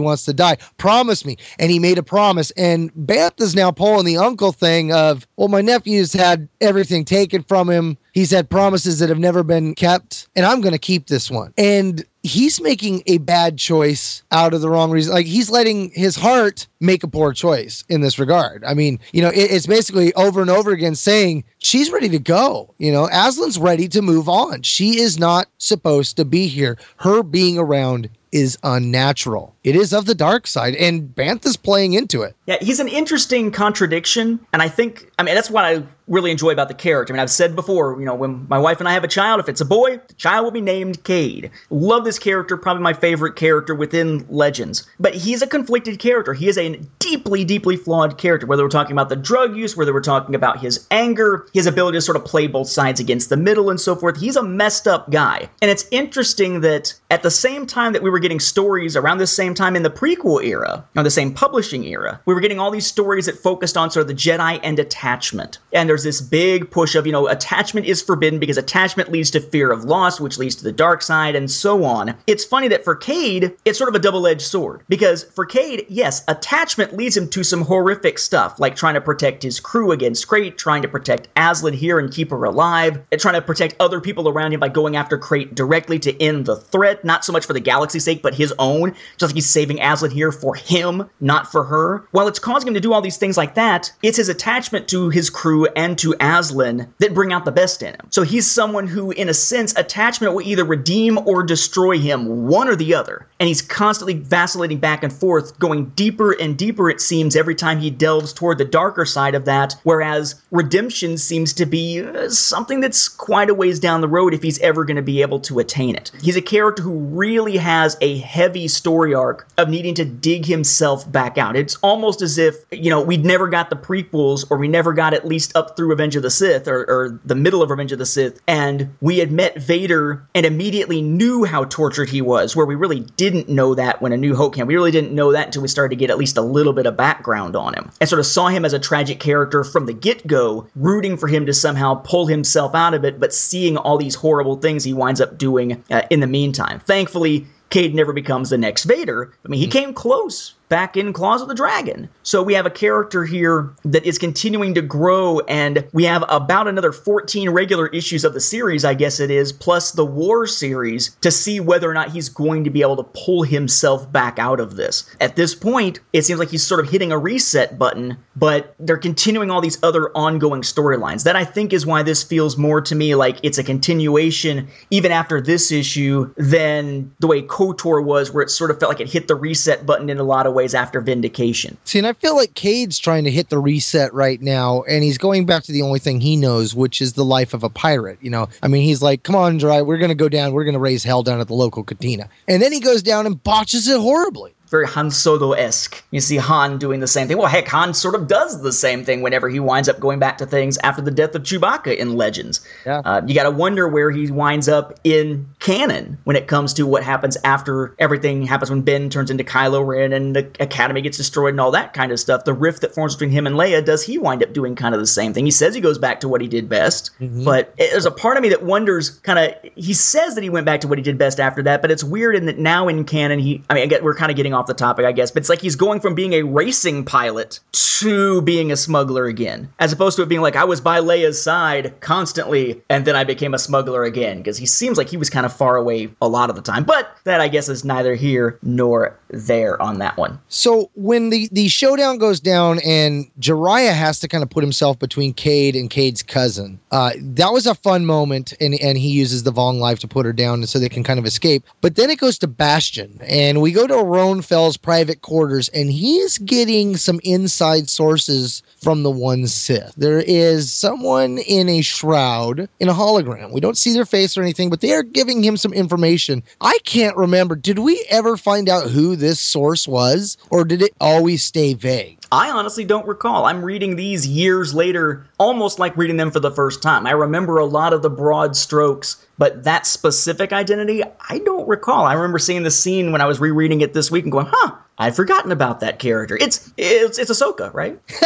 wants to die. Promise me. And he made a promise. And Bantha's now pulling the uncle thing of, well, my nephew's had everything taken from him. He's had promises that have never been kept, and I'm going to keep this one. And he's making a bad choice out of the wrong reason. Like he's letting his heart make a poor choice in this regard. I mean, you know, it, it's basically over and over again saying she's ready to go. You know, Azlyn's ready to move on. She is not supposed to be here. Her being around is unnatural. It is of the dark side, and Bantha's playing into it. Yeah, he's an interesting contradiction, and I think I mean that's what I really enjoy about the character. I mean, I've said before, you know, when my wife and I have a child, if it's a boy, the child will be named Cade. Love this character, probably my favorite character within Legends. But he's a conflicted character. He is a deeply, deeply flawed character. Whether we're talking about the drug use, whether we're talking about his anger, his ability to sort of play both sides against the middle, and so forth. He's a messed up guy. And it's interesting that at the same time that we were getting stories around the same time in the prequel era, or the same publishing era, we were getting all these stories that focused on sort of the Jedi and attachment. And there's this big push of, you know, attachment is forbidden because attachment leads to fear of loss, which leads to the dark side, and so on. It's funny that for Cade, it's sort of a double edged sword. Because for Cade, yes, attachment leads him to some horrific stuff, like trying to protect his crew against Krayt, trying to protect Azlyn here and keep her alive, and trying to protect other people around him by going after Krayt directly to end the threat, not so much for the galaxy's sake, but his own, just like he's saving Azlyn here for him, not for her. While it's causing him to do all these things like that, it's his attachment to his crew and to Azlyn that bring out the best in him. So he's someone who, in a sense, attachment will either redeem or destroy him, one or the other. And he's constantly vacillating back and forth, going deeper and deeper, it seems, every time he delves toward the darker side of that. Whereas redemption seems to be uh, something that's quite a ways down the road if he's ever going to be able to attain it. He's a character who really has a heavy story arc of needing to dig himself back out. It's almost as if, you know, we'd never got the prequels or we never got at least up through Revenge of the Sith or, or the middle of Revenge of the Sith, and we had met Vader and immediately knew how tortured he was, where we really didn't know that when A New Hope came. We really didn't know that until we started to get at least a little bit of background on him. And sort of saw him as a tragic character from the get go, rooting for him to somehow pull himself out of it, but seeing all these horrible things he winds up doing uh, in the meantime. Thankfully, Cade never becomes the next Vader. I mean, he hmm. came close back in Claws of the Dragon. So we have a character here that is continuing to grow, and we have about another 14 regular issues of the series, I guess it is, plus the War series to see whether or not he's going to be able to pull himself back out of this. At this point, it seems like he's sort of hitting a reset button, but they're continuing all these other ongoing storylines. That I think is why this feels more to me like it's a continuation, even after this issue, than the way KOTOR was, where it sort of felt like it hit the reset button in a lot of ways after Vindication. See, and I feel like Cade's trying to hit the reset right now, and he's going back to the only thing he knows, which is the life of a pirate. You know, I mean, he's like, "Come on, Dry, we're gonna go down. We're gonna raise hell down at the local cantina," and then he goes down and botches it horribly very Han Solo esque. You see Han doing the same thing. Well, heck, Han sort of does the same thing whenever he winds up going back to things after the death of Chewbacca in Legends. Yeah. Uh, you got to wonder where he winds up in canon when it comes to what happens after everything happens when Ben turns into Kylo Ren and the Academy gets destroyed and all that kind of stuff. The rift that forms between him and Leia, does he wind up doing kind of the same thing? He says he goes back to what he did best, Mm-hmm. but it- there's a part of me that wonders kind of, he says that he went back to what he did best after that, but it's weird in that now in canon, he, I mean, I get, we're kind of getting off the topic, I guess, but it's like he's going from being a racing pilot to being a smuggler again, as opposed to it being like I was by Leia's side constantly and then I became a smuggler again, because he seems like he was kind of far away a lot of the time. But that I guess is neither here nor there on that one. So when the the showdown goes down and Jariah has to kind of put himself between Cade and Cade's cousin, uh, that was a fun moment, and and he uses the Vong life to put her down so they can kind of escape. But then it goes to Bastion, and we go to Roan Fel's private quarters, and he's getting some inside sources from the One Sith. There is someone in a shroud in a hologram. We don't see their face or anything, but they are giving him some information. I can't remember. Did we ever find out who this source was, or did it always stay vague? I honestly don't recall. I'm reading these years later, almost like reading them for the first time. I remember a lot of the broad strokes, but that specific identity, I don't recall. I remember seeing the scene when I was rereading it this week and going, "Huh, I'd forgotten about that character." It's it's it's Ahsoka, right? [LAUGHS]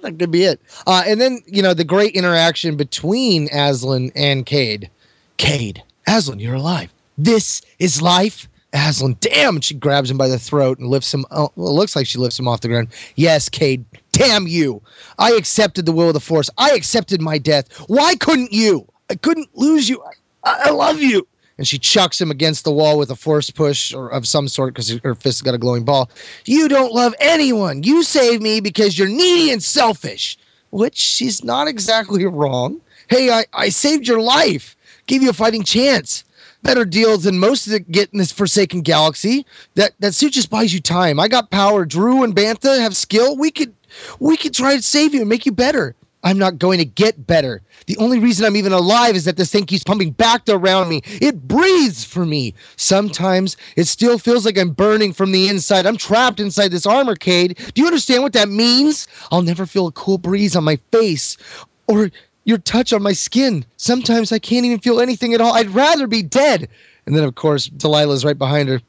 that could be it. Uh, and then, you know, the great interaction between Azlyn and Cade. Cade, Azlyn, you're alive. This is life. Azlyn, damn. And she grabs him by the throat and lifts him. Oh, well, it looks like she lifts him off the ground. Yes, Cade, damn you. I accepted the will of the Force. I accepted my death. Why couldn't you? I couldn't lose you. I, I love you. And she chucks him against the wall with a force push or of some sort because her fist's got a glowing ball. You don't love anyone. You save me because you're needy and selfish. Which she's not exactly wrong. Hey, I, I saved your life, gave you a fighting chance. Better deals than most of get in this forsaken galaxy. That that suit just buys you time. I got power. Drew and Bantha have skill. We could we could try to save you and make you better. I'm not going to get better. The only reason I'm even alive is that this thing keeps pumping back around me. It breathes for me. Sometimes it still feels like I'm burning from the inside. I'm trapped inside this armor, Cade. Do you understand what that means? I'll never feel a cool breeze on my face or your touch on my skin. Sometimes I can't even feel anything at all. I'd rather be dead. And then, of course, Delilah's right behind her.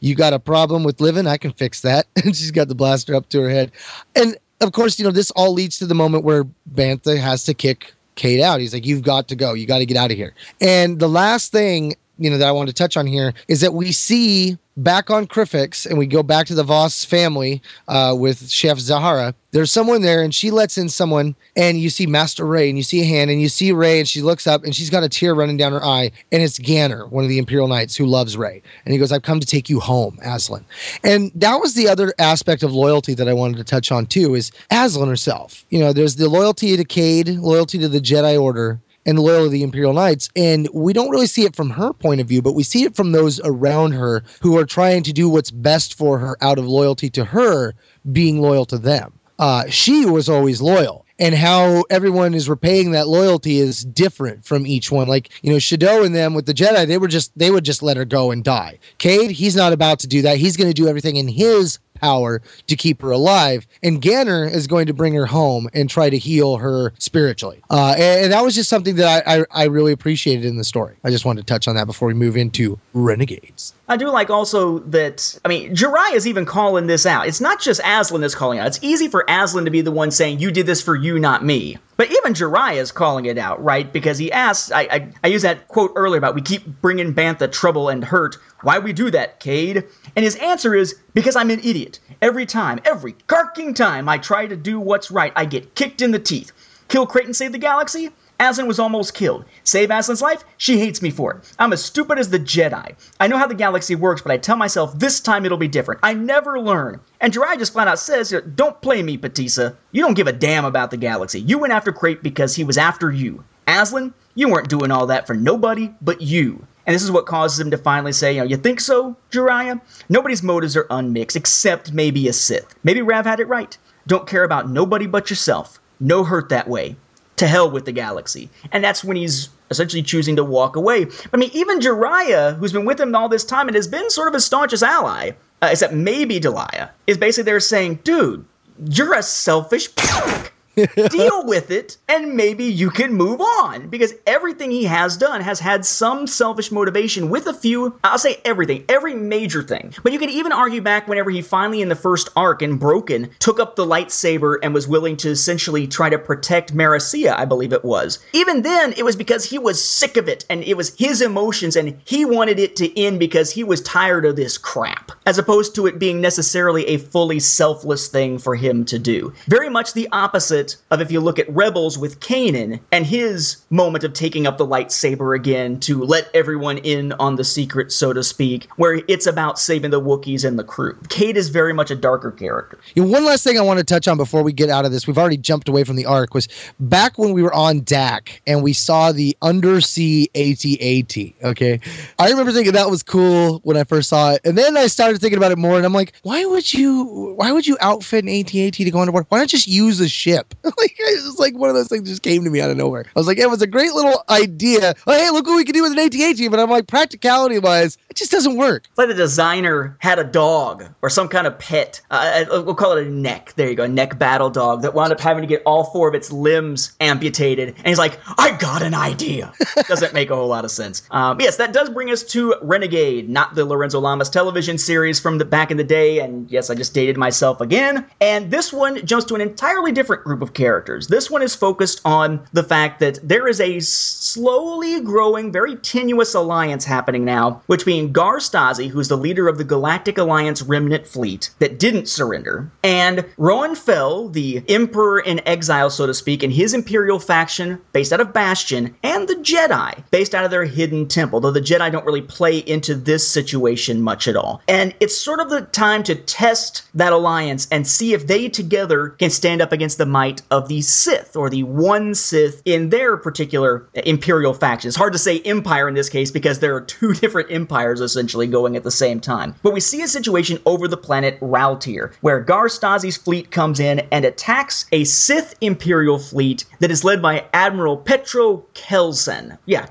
You got a problem with living? I can fix that. [LAUGHS] And she's got the blaster up to her head. And of course, you know, this all leads to the moment where Bantha has to kick Cade out. He's like, You've got to go. You got to get out of here. And the last thing, you know, that I wanted to touch on here is that we see back on Kiffex and we go back to the Vos family uh, with Chef Zahara. There's someone there and she lets in someone and you see Master Rae and you see a hand and you see Rae and she looks up and she's got a tear running down her eye and it's Ganner, one of the Imperial Knights who loves Rae. And he goes, I've come to take you home, Azlyn. And that was the other aspect of loyalty that I wanted to touch on too is Azlyn herself. You know, there's the loyalty to Cade, loyalty to the Jedi Order, and the loyalty of the Imperial Knights. And we don't really see it from her point of view, but we see it from those around her who are trying to do what's best for her out of loyalty to her, being loyal to them. Uh, she was always loyal. And how everyone is repaying that loyalty is different from each one. Like, you know, Shado and them with the Jedi, they were just they would just let her go and die. Cade, he's not about to do that. He's gonna do everything in his power to keep her alive. And Ganner is going to bring her home and try to heal her spiritually. Uh, and, and that was just something that I, I, I really appreciated in the story. I just wanted to touch on that before we move into Renegades. I do like also that, I mean, Jariah is even calling this out. It's not just Azlyn that's calling out. It's easy for Azlyn to be the one saying, You did this for you, not me. But even Jariah is calling it out, right? Because he asks, I, I, I used that quote earlier about we keep bringing Bantha trouble and hurt. Why we do that, Cade? And his answer is, because I'm an idiot. Every time, every carking time I try to do what's right, I get kicked in the teeth. Kill Krayt, save the galaxy? Azlyn was almost killed. Save Azlyn's life? She hates me for it. I'm as stupid as the Jedi. I know how the galaxy works, but I tell myself this time it'll be different. I never learn. And Jariah just flat out says, Don't play me, Patissa. You don't give a damn about the galaxy. You went after Krayt because he was after you. Azlyn, you weren't doing all that for nobody but you. And this is what causes him to finally say, you know, you think so, Jariah? Nobody's motives are unmixed, except maybe a Sith. Maybe Rav had it right. Don't care about nobody but yourself. No hurt that way to hell with the galaxy. And that's when he's essentially choosing to walk away. I mean, even Jariah, who's been with him all this time and has been sort of his staunchest ally, uh, except maybe Delia, is basically there saying, dude, you're a selfish [LAUGHS] prick. Deal with it, and maybe you can move on. Because everything he has done has had some selfish motivation with a few, I'll say everything, every major thing. But you can even argue back whenever he finally, in the first arc in Broken, took up the lightsaber and was willing to essentially try to protect Marisia, I believe it was. Even then, it was because he was sick of it, and it was his emotions, and he wanted it to end because he was tired of this crap, as opposed to it being necessarily a fully selfless thing for him to do. Very much the opposite of if you look at Rebels with Kanan and his moment of taking up the lightsaber again to let everyone in on the secret, so to speak, where it's about saving the Wookiees and the crew. Cade is very much a darker character. Know, one last thing I want to touch on before we get out of this, we've already jumped away from the arc, was back when we were on Dac and we saw the undersea AT-AT. Okay. I remember thinking that was cool when I first saw it. And then I started thinking about it more and I'm like, why would you why would you outfit an AT-AT to go underwater? Why not just use a ship? [LAUGHS] like it's like one of those things just came to me out of nowhere. I was like, it was a great little idea. Oh, hey, look what we can do with an AT-AT. But I'm like, practicality wise, it just doesn't work. It's like the designer had a dog or some kind of pet. Uh, we'll call it a neck. There you go, a neck battle dog that wound up having to get all four of its limbs amputated. And he's like, I got an idea. [LAUGHS] Doesn't make a whole lot of sense. Um, yes, that does bring us to Renegade, not the Lorenzo Lamas television series from the back in the day. And yes, I just dated myself again. And this one jumps to an entirely different group of characters. This one is focused on the fact that there is a slowly growing, very tenuous alliance happening now between Gar Stazi, who's the leader of the Galactic Alliance remnant fleet that didn't surrender, and Roan Fel, the emperor in exile, so to speak, and his imperial faction based out of Bastion, and the Jedi based out of their hidden temple, though the Jedi don't really play into this situation much at all. And it's sort of the time to test that alliance and see if they together can stand up against the might of the Sith, or the one Sith in their particular imperial faction. It's hard to say empire in this case because there are two [LAUGHS] different empires essentially going at the same time. But we see a situation over the planet Ralltiir, where Gar Stazi's fleet comes in and attacks a Sith imperial fleet that is led by Admiral Petro Kelsan. Yeah.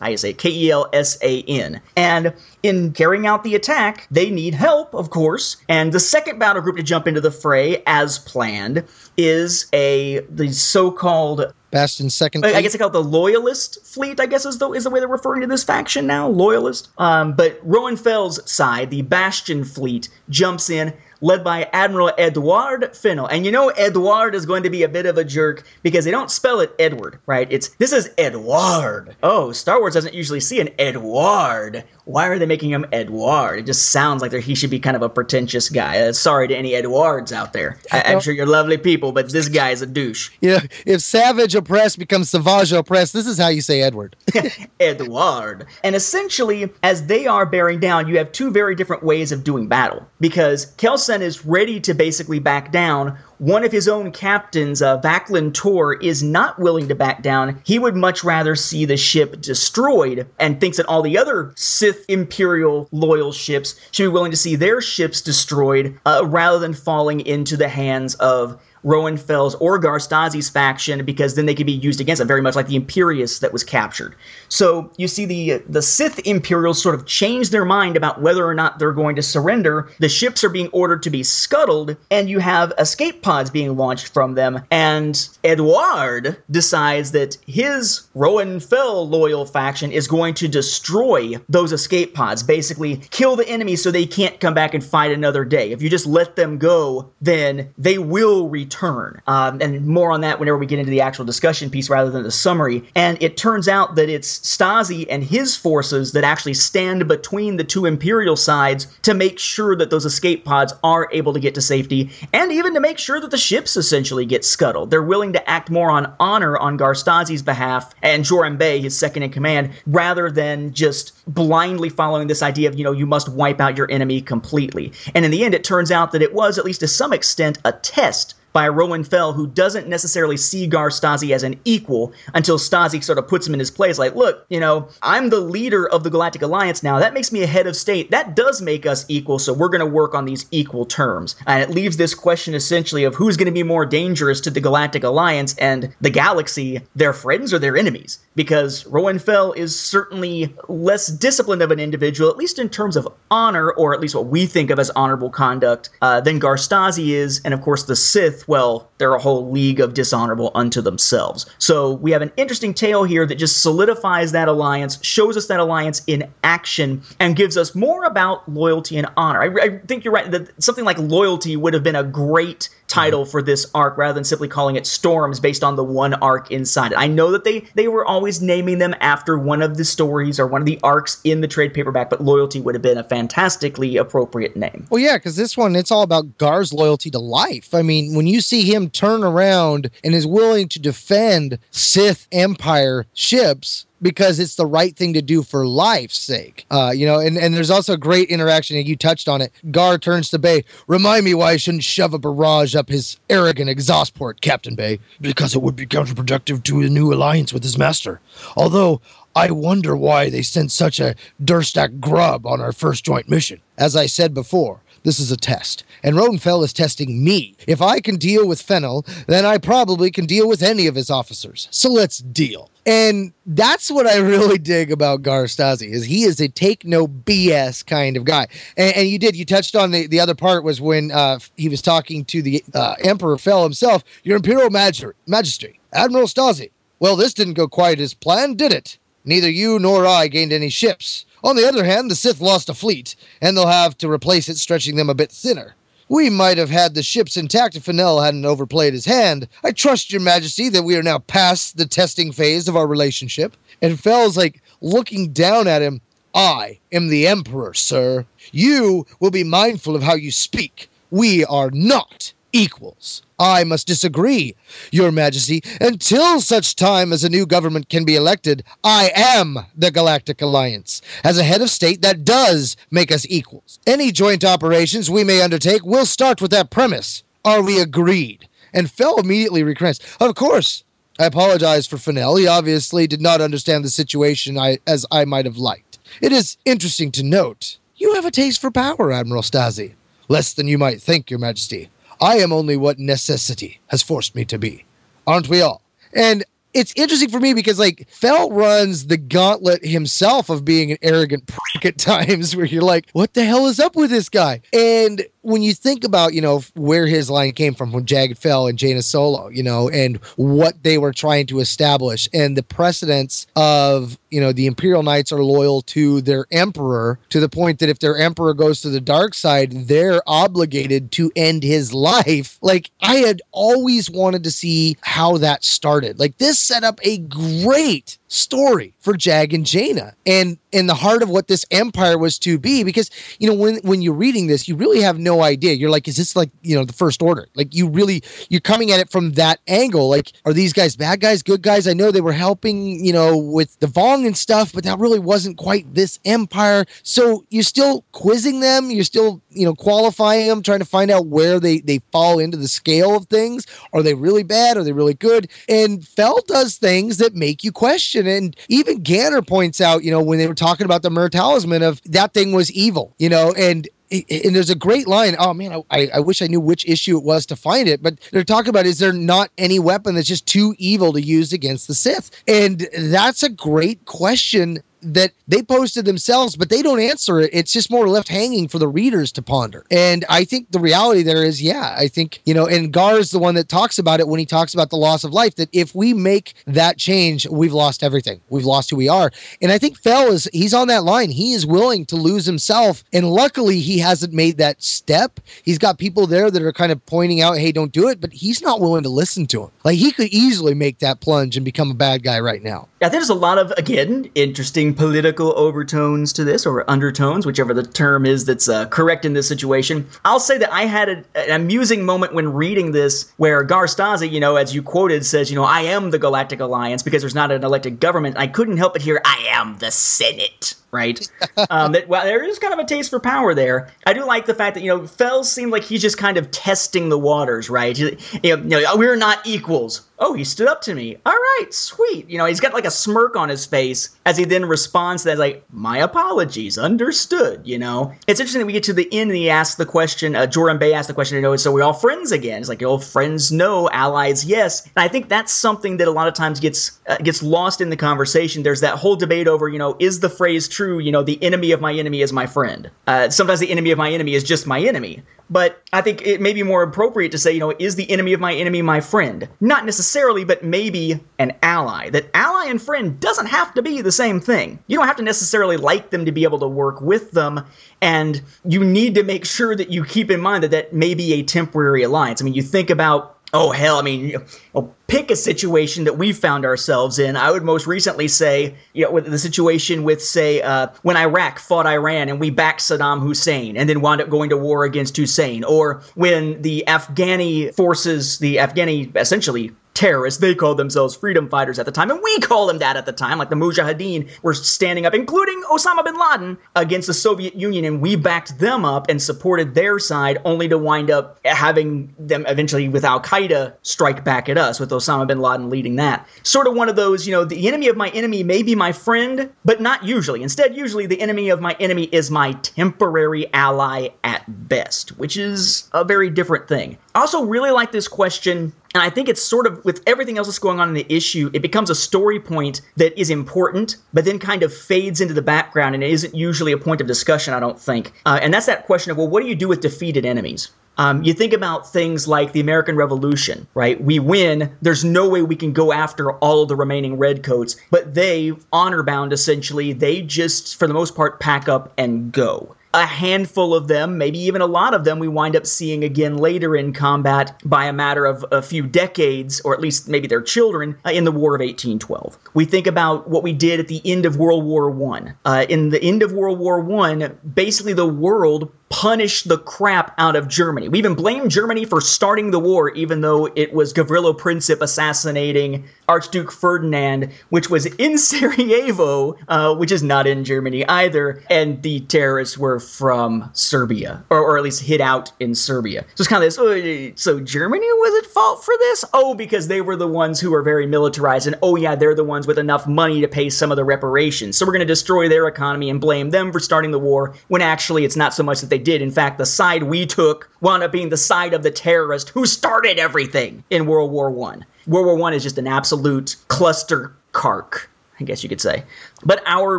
How you say K E L S A N. And in carrying out the attack, they need help, of course. And the second battle group to jump into the fray, as planned, is a the so-called Bastion second. I guess they call it the Loyalist fleet. I guess is the is the way they're referring to this faction now, Loyalist. Um, but Roan Fel's side, the Bastion fleet, jumps in led by Admiral Edward Fennel. And you know Edward is going to be a bit of a jerk because they don't spell it Edward, right? It's this is Edward. Oh, Star Wars doesn't usually see an Edward. Why are they making him Edward? It just sounds like he should be kind of a pretentious guy. Uh, sorry to any Edwards out there. I, am sure you're lovely people, but this guy is a douche. Yeah, if Savage oppressed becomes Savage oppressed, this is how you say Edward. [LAUGHS] Edward. And essentially, as they are bearing down, you have two very different ways of doing battle. Because Is ready to basically back down one of his own captains, uh, Vaclin Tor, is not willing to back down. He would much rather see the ship destroyed and thinks that all the other Sith Imperial loyal ships should be willing to see their ships destroyed uh, rather than falling into the hands of Roan Fel's or Gar Stazi's faction because then they could be used against them, very much like the Imperius that was captured. So you see the the Sith Imperials sort of change their mind about whether or not they're going to surrender. The ships are being ordered to be scuttled, and you have escape pods being launched from them. And Edward decides that his Roan Fel loyal faction is going to destroy those escape pods, basically kill the enemy so they can't come back and fight another day. If you just let them go, then they will return turn. Um, and more on that whenever we get into the actual discussion piece rather than the summary. And it turns out that it's Stazi and his forces that actually stand between the two Imperial sides to make sure that those escape pods are able to get to safety and even to make sure that the ships essentially get scuttled. They're willing to act more on honor on Gar Stazi's behalf and Joram Bey, his second in command, rather than just blindly following this idea of, you know, you must wipe out your enemy completely. And in the end, it turns out that it was, at least to some extent, a test by Roan Fel, who doesn't necessarily see Gar Stazi as an equal until Stazi sort of puts him in his place. Like, look, you know, I'm the leader of the Galactic Alliance now. That makes me a head of state. That does make us equal, so we're going to work on these equal terms. And it leaves this question essentially of who's going to be more dangerous to the Galactic Alliance and the galaxy, their friends or their enemies. Because Roan Fel is certainly less disciplined of an individual, at least in terms of honor, or at least what we think of as honorable conduct, uh, than Gar Stazi is. And of course, the Sith well, they're a whole league of dishonorable unto themselves. So we have an interesting tale here that just solidifies that alliance, shows us that alliance in action, and gives us more about loyalty and honor. I, I think you're right that something like loyalty would have been a great title for this arc rather than simply calling it Storms based on the one arc inside it. I know that they they were always naming them after one of the stories or one of the arcs in the trade paperback, but Loyalty would have been a fantastically appropriate name. Well, yeah, because this one it's all about Gar's loyalty to life. I mean, when you see him turn around and is willing to defend Sith Empire ships, because it's the right thing to do for life's sake. Uh, you know, and, and there's also great interaction, and you touched on it. Gar turns to Bay, remind me why I shouldn't shove a barrage up his arrogant exhaust port, Captain Bay. Because it would be counterproductive to a new alliance with his master. Although, I wonder why they sent such a Durstak grub on our first joint mission. As I said before, this is a test, and Roan Fel is testing me. If I can deal with Fennel, then I probably can deal with any of his officers. So let's deal. And that's what I [LAUGHS] really dig about Gar Stazi is he is a take no BS kind of guy. And, and you did you touched on the, the other part was when uh, he was talking to the uh, Emperor Fel himself. Your Imperial Majesty, Majesty, Admiral Stazi. Well, this didn't go quite as planned, did it? Neither you nor I gained any ships. On the other hand, the Sith lost a fleet, and they'll have to replace it, stretching them a bit thinner. We might have had the ships intact if Fennel hadn't overplayed his hand. I trust your majesty that we are now past the testing phase of our relationship. And Fel's like looking down at him. I am the Emperor, sir. You will be mindful of how you speak. We are not equals. I must disagree, Your Majesty. Until such time as a new government can be elected, I am the Galactic Alliance. As a head of state, that does make us equals. Any joint operations we may undertake will start with that premise. Are we agreed? And Fel immediately recants. Of course. I apologize for Fennel. He obviously did not understand the situation I, as I might have liked. It is interesting to note. You have a taste for power, Admiral Stazi. Less than you might think, Your Majesty. I am only what necessity has forced me to be. Aren't we all? And it's interesting for me because like Fel runs the gauntlet himself of being an arrogant [LAUGHS] prick at times where you're like, what the hell is up with this guy? And when you think about, you know, where his line came from from Jagged Fel and Jaina Solo, you know, and what they were trying to establish and the precedence of, you know, the Imperial Knights are loyal to their emperor to the point that if their emperor goes to the dark side, they're obligated to end his life. [LAUGHS] Like I had always wanted to see how that started. Like this set up a great story for Jag and Jaina and in the heart of what this empire was to be because you know when when you're reading this you really have no idea. You're like is this like you know the first order? Like you really you're coming at it from that angle. Like are these guys bad guys good guys? I know they were helping you know with the Vong and stuff but that really wasn't quite this empire. So you're still quizzing them. You're still you know qualifying them trying to find out where they they fall into the scale of things. Are they really bad? Are they really good? And Fel does things that make you question and even Ganner points out, you know, when they were talking about the Muur Talisman of that thing was evil, you know, and and there's a great line. Oh man, I, I wish I knew which issue it was to find it, but they're talking about is there not any weapon that's just too evil to use against the Sith? And that's a great question that they posted themselves, but they don't answer it. It's just more left hanging for the readers to ponder. And I think the reality there is, yeah, I think, you know, and Gar is the one that talks about it when he talks about the loss of life, that if we make that change, we've lost everything. We've lost who we are. And I think Fel is, he's on that line. He is willing to lose himself. And luckily, he hasn't made that step. He's got people there that are kind of pointing out, hey, don't do it, but he's not willing to listen to him. Like he could easily make that plunge and become a bad guy right now. Think there's a lot of, again, interesting political overtones to this, or undertones, whichever the term is that's uh, correct in this situation. I'll say that I had a, an amusing moment when reading this where Gar Stazi, you know, as you quoted, says, you know, I am the Galactic Alliance because there's not an elected government. I couldn't help but hear, I am the Senate right? [LAUGHS] um, that well, there is kind of a taste for power there. I do like the fact that you know Fel's seemed like he's just kind of testing the waters, right? You know, you know, we're not equals. Oh, he stood up to me. All right, sweet. You know, he's got like a smirk on his face as he then responds to that, like, my apologies, understood. You know, it's interesting that we get to the end and he asks the question, uh, Joran Bay asks the question, you know, so we're all friends again. It's like, oh, friends no, allies yes. And I think that's something that a lot of times gets uh, gets lost in the conversation. There's that whole debate over, you know, is the phrase true, you know, the enemy of my enemy is my friend. Uh, sometimes the enemy of my enemy is just my enemy. But I think it may be more appropriate to say, you know, is the enemy of my enemy my friend? Not necessarily, but maybe an ally. That ally and friend doesn't have to be the same thing. You don't have to necessarily like them to be able to work with them. And you need to make sure that you keep in mind that that may be a temporary alliance. I mean, you think about Oh hell! I mean, well, pick a situation that we found ourselves in. I would most recently say, you know, the situation with, say, uh, when Iraq fought Iran and we backed Saddam Hussein and then wound up going to war against Hussein, or when the Afghani forces, the Afghani essentially terrorists. They called themselves freedom fighters at the time, and we call them that at the time. Like the Mujahideen were standing up, including Osama bin Laden, against the Soviet Union, and we backed them up and supported their side, only to wind up having them eventually with Al Qaeda strike back at us, with Osama bin Laden leading that. Sort of one of those, you know, the enemy of my enemy may be my friend, but not usually. Instead, usually the enemy of my enemy is my temporary ally at best, which is a very different thing. I also really like this question and I think it's sort of with everything else that's going on in the issue, it becomes a story point that is important, but then kind of fades into the background and it isn't usually a point of discussion, I don't think. Uh, and that's that question of, well, what do you do with defeated enemies? Um, you think about things like the American Revolution, right? We win. There's no way we can go after all the remaining redcoats, but they, honor bound essentially, they just, for the most part, pack up and go a handful of them, maybe even a lot of them, we wind up seeing again later in combat by a matter of a few decades, or at least maybe their children, uh, in the War of 1812. We think about what we did at the end of World War One. Uh, in the end of World War One, basically the world punished the crap out of Germany. We even blame Germany for starting the war, even though it was Gavrilo Princip assassinating Archduke Ferdinand, which was in [LAUGHS] Sarajevo, uh, which is not in Germany either, and the terrorists were from Serbia, or, or at least hid out in Serbia. So it's kind of this, oh, so Germany was at fault for this? Oh, because they were the ones who were very militarized, and oh yeah, they're the ones with enough money to pay some of the reparations. So we're going to destroy their economy and blame them for starting the war, when actually it's not so much that they did. In fact, the side we took wound up being the side of the terrorist who started everything in World War One. World War One is just an absolute cluster cark. I guess you could say. But our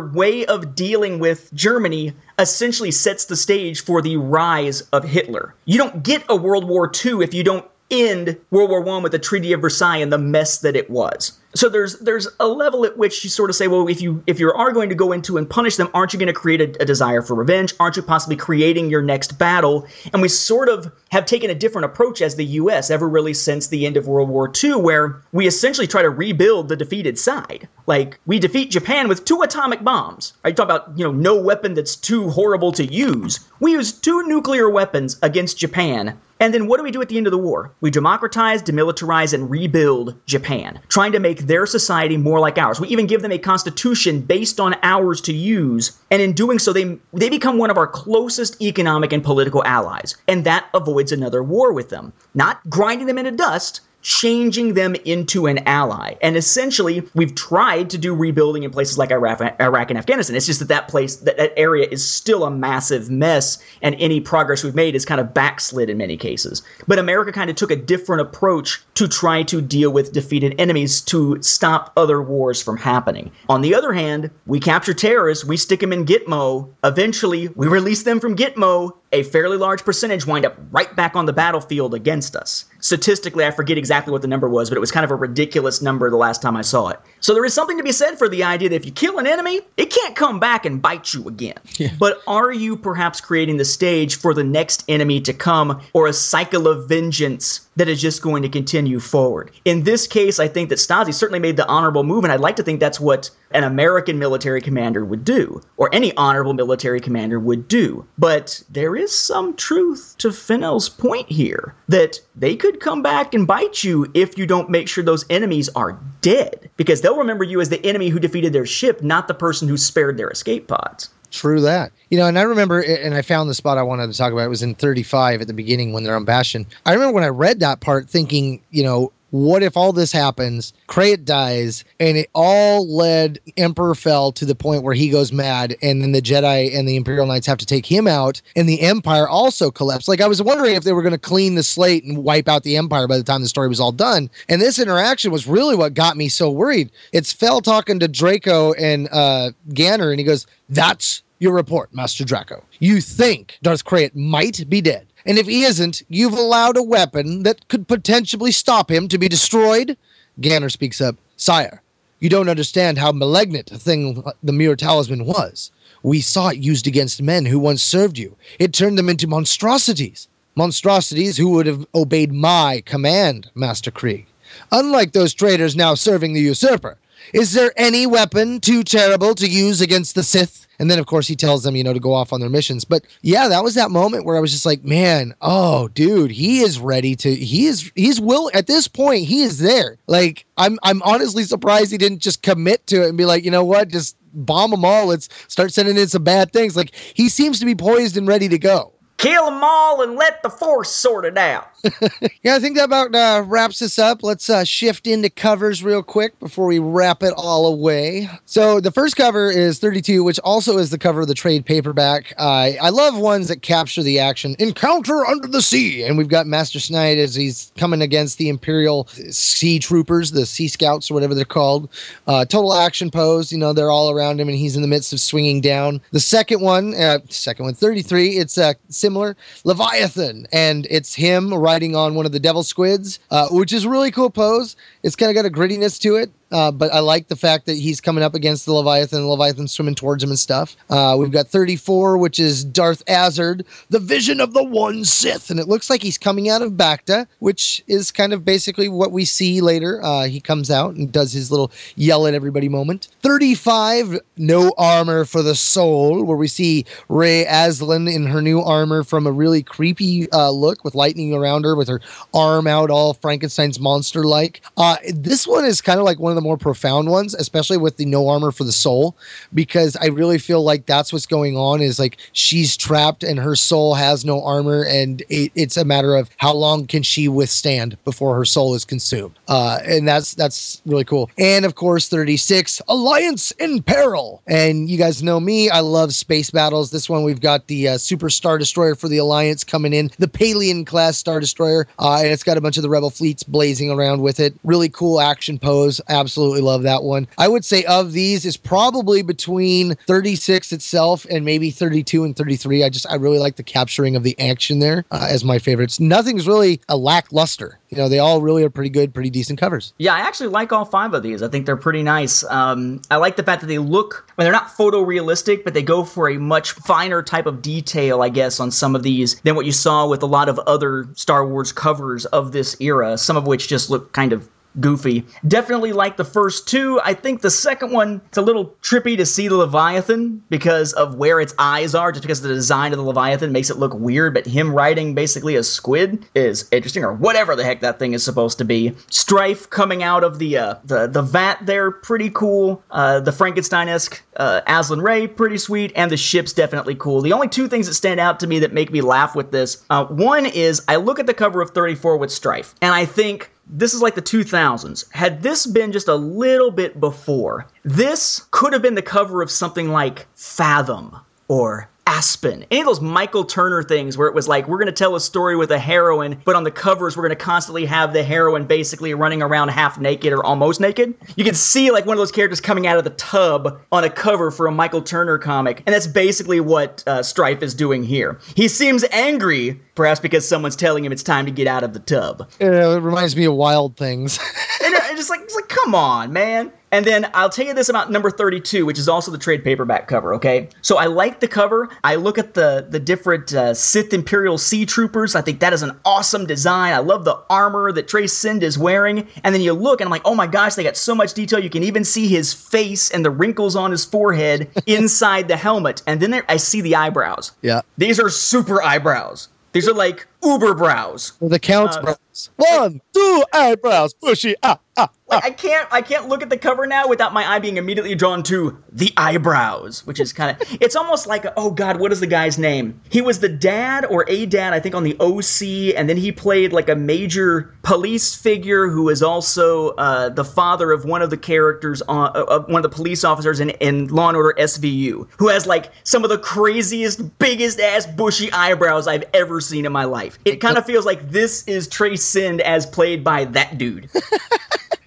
way of dealing with Germany essentially sets the stage for the rise of Hitler. You don't get a World War II if you don't end World War One with the Treaty of Versailles and the mess that it was. So there's there's a level at which you sort of say, well, if you if you are going to go into and punish them, aren't you going to create a, a, desire for revenge? Aren't you possibly creating your next battle? And we sort of have taken a different approach as the U.S. ever really since the end of World War II, where we essentially try to rebuild the defeated side. Like we defeat Japan with two atomic bombs. You talk about you know no weapon that's too horrible to use. We use two nuclear weapons against Japan and then what do we do at the end of the war? We democratize, demilitarize, and rebuild Japan, trying to make their society more like ours. We even give them a constitution based on ours to use, and in doing so, they they become one of our closest economic and political allies, and that avoids another war with them. Not grinding them into dust, changing them into an ally. And essentially, we've tried to do rebuilding in places like Iraq, Iraq and Afghanistan. It's just that that place, that, that area is still a massive mess, and any progress we've made is kind of backslid in many cases. But America kind of took a different approach to try to deal with defeated enemies to stop other wars from happening. On the other hand, we capture terrorists, we stick them in Gitmo, eventually we release them from Gitmo, a fairly large percentage wind up right back on the battlefield against us. Statistically, I forget exactly what the number was, but it was kind of a ridiculous number the last time I saw it. So there is something to be said for the idea that if you kill an enemy, it can't come back and bite you again. Yeah. But are you perhaps creating the stage for the next enemy to come or a cycle of vengeance that is just going to continue forward? In this case, I think that Stazi certainly made the honorable move, and I'd like to think that's what an American military commander would do, or any honorable military commander would do. But there is some truth to Fennel's point here that they could come back and bite you if you don't make sure those enemies are dead, because they'll remember you as the enemy who defeated their ship, not the person who spared their escape pods. True that. You know, and I remember, and I found the spot I wanted to talk about. It was in 35 at the beginning when they're on Bastion. I remember when I read that part thinking, you know, what if all this happens, Krayt dies, and it all led Emperor Fel to the point where he goes mad, and then the Jedi and the Imperial Knights have to take him out, and the Empire also collapsed. Like I was wondering if they were going to clean the slate and wipe out the Empire by the time the story was all done. And this interaction was really what got me so worried. It's Fel talking to Draco and uh, Ganner, and he goes, "That's your report, Master Draco. You think Darth Krayt might be dead." And if he isn't, you've allowed a weapon that could potentially stop him to be destroyed? Ganner speaks up. Sire, you don't understand how malignant a thing the Mirror Talisman was. We saw it used against men who once served you. It turned them into monstrosities. Monstrosities who would have obeyed my command, Master Krieg. Unlike those traitors now serving the usurper. Is there any weapon too terrible to use against the Sith? And then, of course, he tells them, you know, to go off on their missions. But yeah, that was that moment where I was just like, man, oh, dude, he is ready to. He is. He's will at this point. He is there. Like, I'm. I'm honestly surprised he didn't just commit to it and be like, you know what, just bomb them all. Let's start sending in some bad things. Like, he seems to be poised and ready to go kill them all and let the force sort it out. [LAUGHS] yeah, I think that about uh, wraps this up. Let's uh, shift into covers real quick before we wrap it all away. So the first cover is 32, which also is the cover of the trade paperback. Uh, I love ones that capture the action. Encounter under the sea, and we've got Master Sinde as he's coming against the Imperial Sea Troopers, the Sea Scouts or whatever they're called. Uh, total action pose. You know, they're all around him, and he's in the midst of swinging down. The second one, uh, second one, 33. It's a uh, similar Leviathan, and it's him riding on one of the devil squids, uh, which is really cool pose. It's kind of got a grittiness to it. Uh, but I like the fact that he's coming up against the Leviathan, the Leviathan swimming towards him and stuff. Uh, we've got 34, which is Darth Azard, the vision of the one Sith. And it looks like he's coming out of Bacta, which is kind of basically what we see later. Uh, he comes out and does his little yell at everybody moment. 35, no armor for the soul, where we see Rae Azlyn in her new armor from a really creepy uh, look with lightning around her with her arm out all Frankenstein's monster like. Uh, this one is kind of like one of the the more profound ones, especially with the no armor for the soul, because I really feel like that's what's going on. Is like she's trapped and her soul has no armor, and it, it's a matter of how long can she withstand before her soul is consumed. Uh, and that's that's really cool. And of course, thirty six Alliance in peril. And you guys know me, I love space battles. This one we've got the uh, Super Star Destroyer for the Alliance coming in, the Pellaeon class Star Destroyer, uh, and it's got a bunch of the Rebel fleets blazing around with it. Really cool action pose. Absolutely absolutely love that one. I would say of these is probably between 36 itself and maybe 32 and 33. I just I really like the capturing of the action there uh, as my favorites. Nothing's really a lackluster. You know, they all really are pretty good, pretty decent covers. Yeah, I actually like all five of these. I think they're pretty nice. Um, I like the fact that they look, I mean, they're not photorealistic, but they go for a much finer type of detail, I guess, on some of these than what you saw with a lot of other Star Wars covers of this era, some of which just look kind of goofy. Definitely like the first two. I think the second one, it's a little trippy to see the Leviathan because of where its eyes are, just because the design of the Leviathan makes it look weird, but him riding basically a squid is interesting, or whatever the heck that thing is supposed to be. Stryfe coming out of the uh, the, the vat there, pretty cool. Uh, the Frankenstein-esque uh, Azlyn Rae, pretty sweet, and the ship's definitely cool. The only two things that stand out to me that make me laugh with this, uh, one is I look at the cover of 34 with Stryfe, and I think this is like the 2000s. Had this been just a little bit before, this could have been the cover of something like Fathom or Aspen. Any of those Michael Turner things where it was like, we're going to tell a story with a heroine, but on the covers, we're going to constantly have the heroine basically running around half naked or almost naked. You can see like one of those characters coming out of the tub on a cover for a Michael Turner comic. And that's basically what uh, Stryfe is doing here. He seems angry, perhaps because someone's telling him it's time to get out of the tub. Yeah, it reminds me of Wild Things. [LAUGHS] and uh, just like, it's like, come on, man. And then I'll tell you this about number 32, which is also the trade paperback cover, okay? So I like the cover. I look at the the different uh, Sith Imperial Sea Troopers. I think that is an awesome design. I love the armor that Treis Sinde is wearing. And then you look and I'm like, oh my gosh, they got so much detail. You can even see his face and the wrinkles on his forehead [LAUGHS] inside the helmet. And then there, I see the eyebrows. Yeah. These are super eyebrows. These are like uber brows. The Count's Uh, brows. One, two eyebrows, bushy. Ah, ah. Like, I can't I can't look at the cover now without my eye being immediately drawn to the eyebrows, which is kind of it's almost like oh god, what is the guy's name? He was the dad or a dad I think on the OC, and then he played like a major police figure who is also uh, the father of one of the characters on uh, of one of the police officers in, in Law and Order SVU, who has like some of the craziest, biggest ass bushy eyebrows I've ever seen in my life. It kind of feels like this is Treis Sinde as played by that dude. [LAUGHS]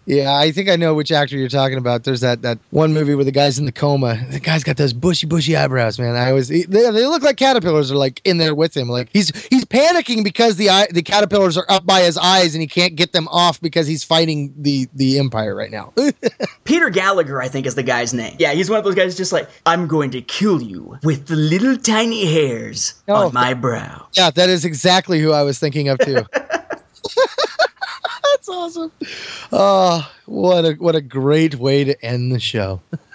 Yeah, I think I know which actor you're talking about. There's that that one movie where the guy's in the coma. The guy's got those bushy, bushy eyebrows, man. I always they, they look like caterpillars are like in there with him. Like he's he's panicking because the eye, the caterpillars are up by his eyes and he can't get them off because he's fighting the the empire right now. [LAUGHS] Peter Gallagher, I think, is the guy's name. Yeah, he's one of those guys just like, I'm going to kill you with the little tiny hairs Oh, on my brow. yeah, that is exactly who I was thinking of too. [LAUGHS] That's awesome. Oh, what a what a great way to end the show. [LAUGHS]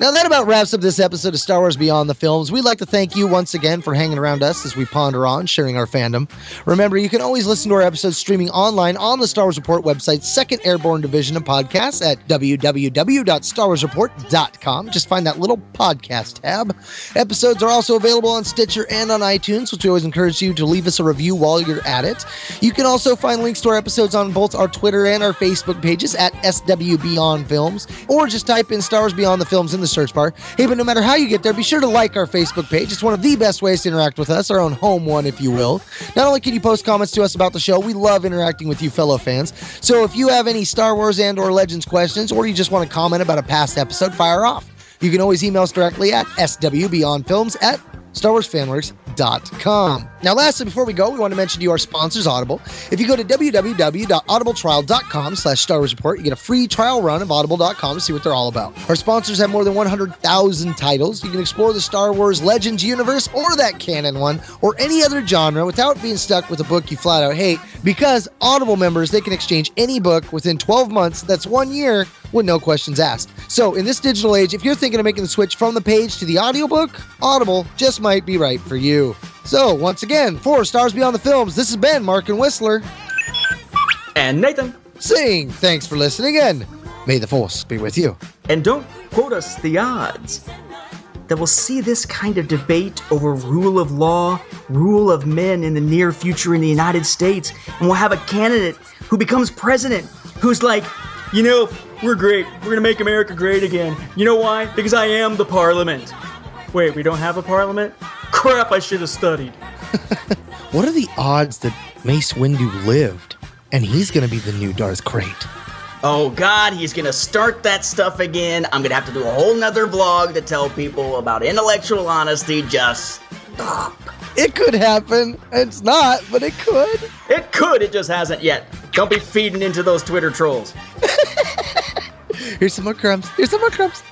Now, that about wraps up this episode of Star Wars Beyond the Films. We'd like to thank you once again for hanging around us as we ponder on sharing our fandom. Remember, you can always listen to our episodes streaming online on the Star Wars Report website's second airborne division of podcasts at www.starwarsreport.com. Just find that little podcast tab. Episodes are also available on Stitcher and on iTunes, which we always encourage you to leave us a review while you're at it. You can also find links to our episodes on both our Twitter and our Facebook pages at SW Beyond Films, or just type in Star Wars Beyond the Films in the search bar. Hey, but no matter how you get there, be sure to like our Facebook page. It's one of the best ways to interact with us, our own home one, if you will. Not only can you post comments to us about the show, we love interacting with you fellow fans. So if you have any Star Wars and or Legends questions, or you just want to comment about a past episode, fire off. You can always email us directly at swbeyondfilms at StarWarsFanWorks.com. Now, lastly, before we go, we want to mention to you our sponsors, Audible. If you go to www.audibletrial.com slash Star Wars Report, you get a free trial run of audible.com to see what they're all about. Our sponsors have more than 100,000 titles. You can explore the Star Wars Legends universe or that canon one or any other genre without being stuck with a book you flat out hate because Audible members, they can exchange any book within 12 months. That's one year with no questions asked. So, in this digital age, if you're thinking of making the switch from the page to the audiobook, Audible just might be right for you. So, once again, for Stars Beyond the Films, this has been Mark and Whistler And Nathan. saying thanks for listening and may the Force be with you. And don't quote us the odds that we'll see this kind of debate over rule of law, rule of men in the near future in the United States, and we'll have a candidate who becomes president who's like, you know, we're great. We're gonna make America great again. You know why? Because I am the parliament. Wait, we don't have a parliament? Crap, I should have studied. [LAUGHS] What are the odds that Mace Windu lived and he's going to be the new Darth Krayt? Oh god, he's gonna start that stuff again. I'm gonna have to do a whole nother vlog to tell people about intellectual honesty. Just stop. It could happen. It's not, but it could. It could, it just hasn't yet. Don't be feeding into those Twitter trolls. [LAUGHS] Here's some more crumbs. Here's some more crumbs.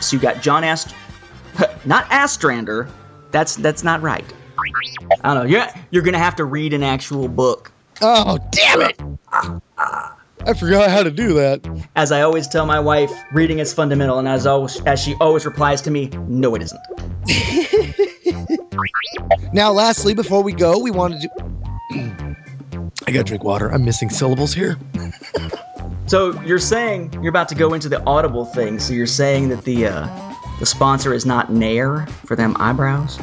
So you got John Ast, [LAUGHS] not Astrander. That's that's not right. I don't know. You're you're gonna have to read an actual book. Oh, damn it. I forgot how to do that. As I always tell my wife, reading is fundamental, and as always, as she always replies to me, "No, it isn't." [LAUGHS] Now, lastly, before we go, we wanted to. [CLEARS THROAT] I gotta drink water. I'm missing syllables here. So you're saying you're about to go into the audible thing. So you're saying that the uh, the sponsor is not Nair for them eyebrows.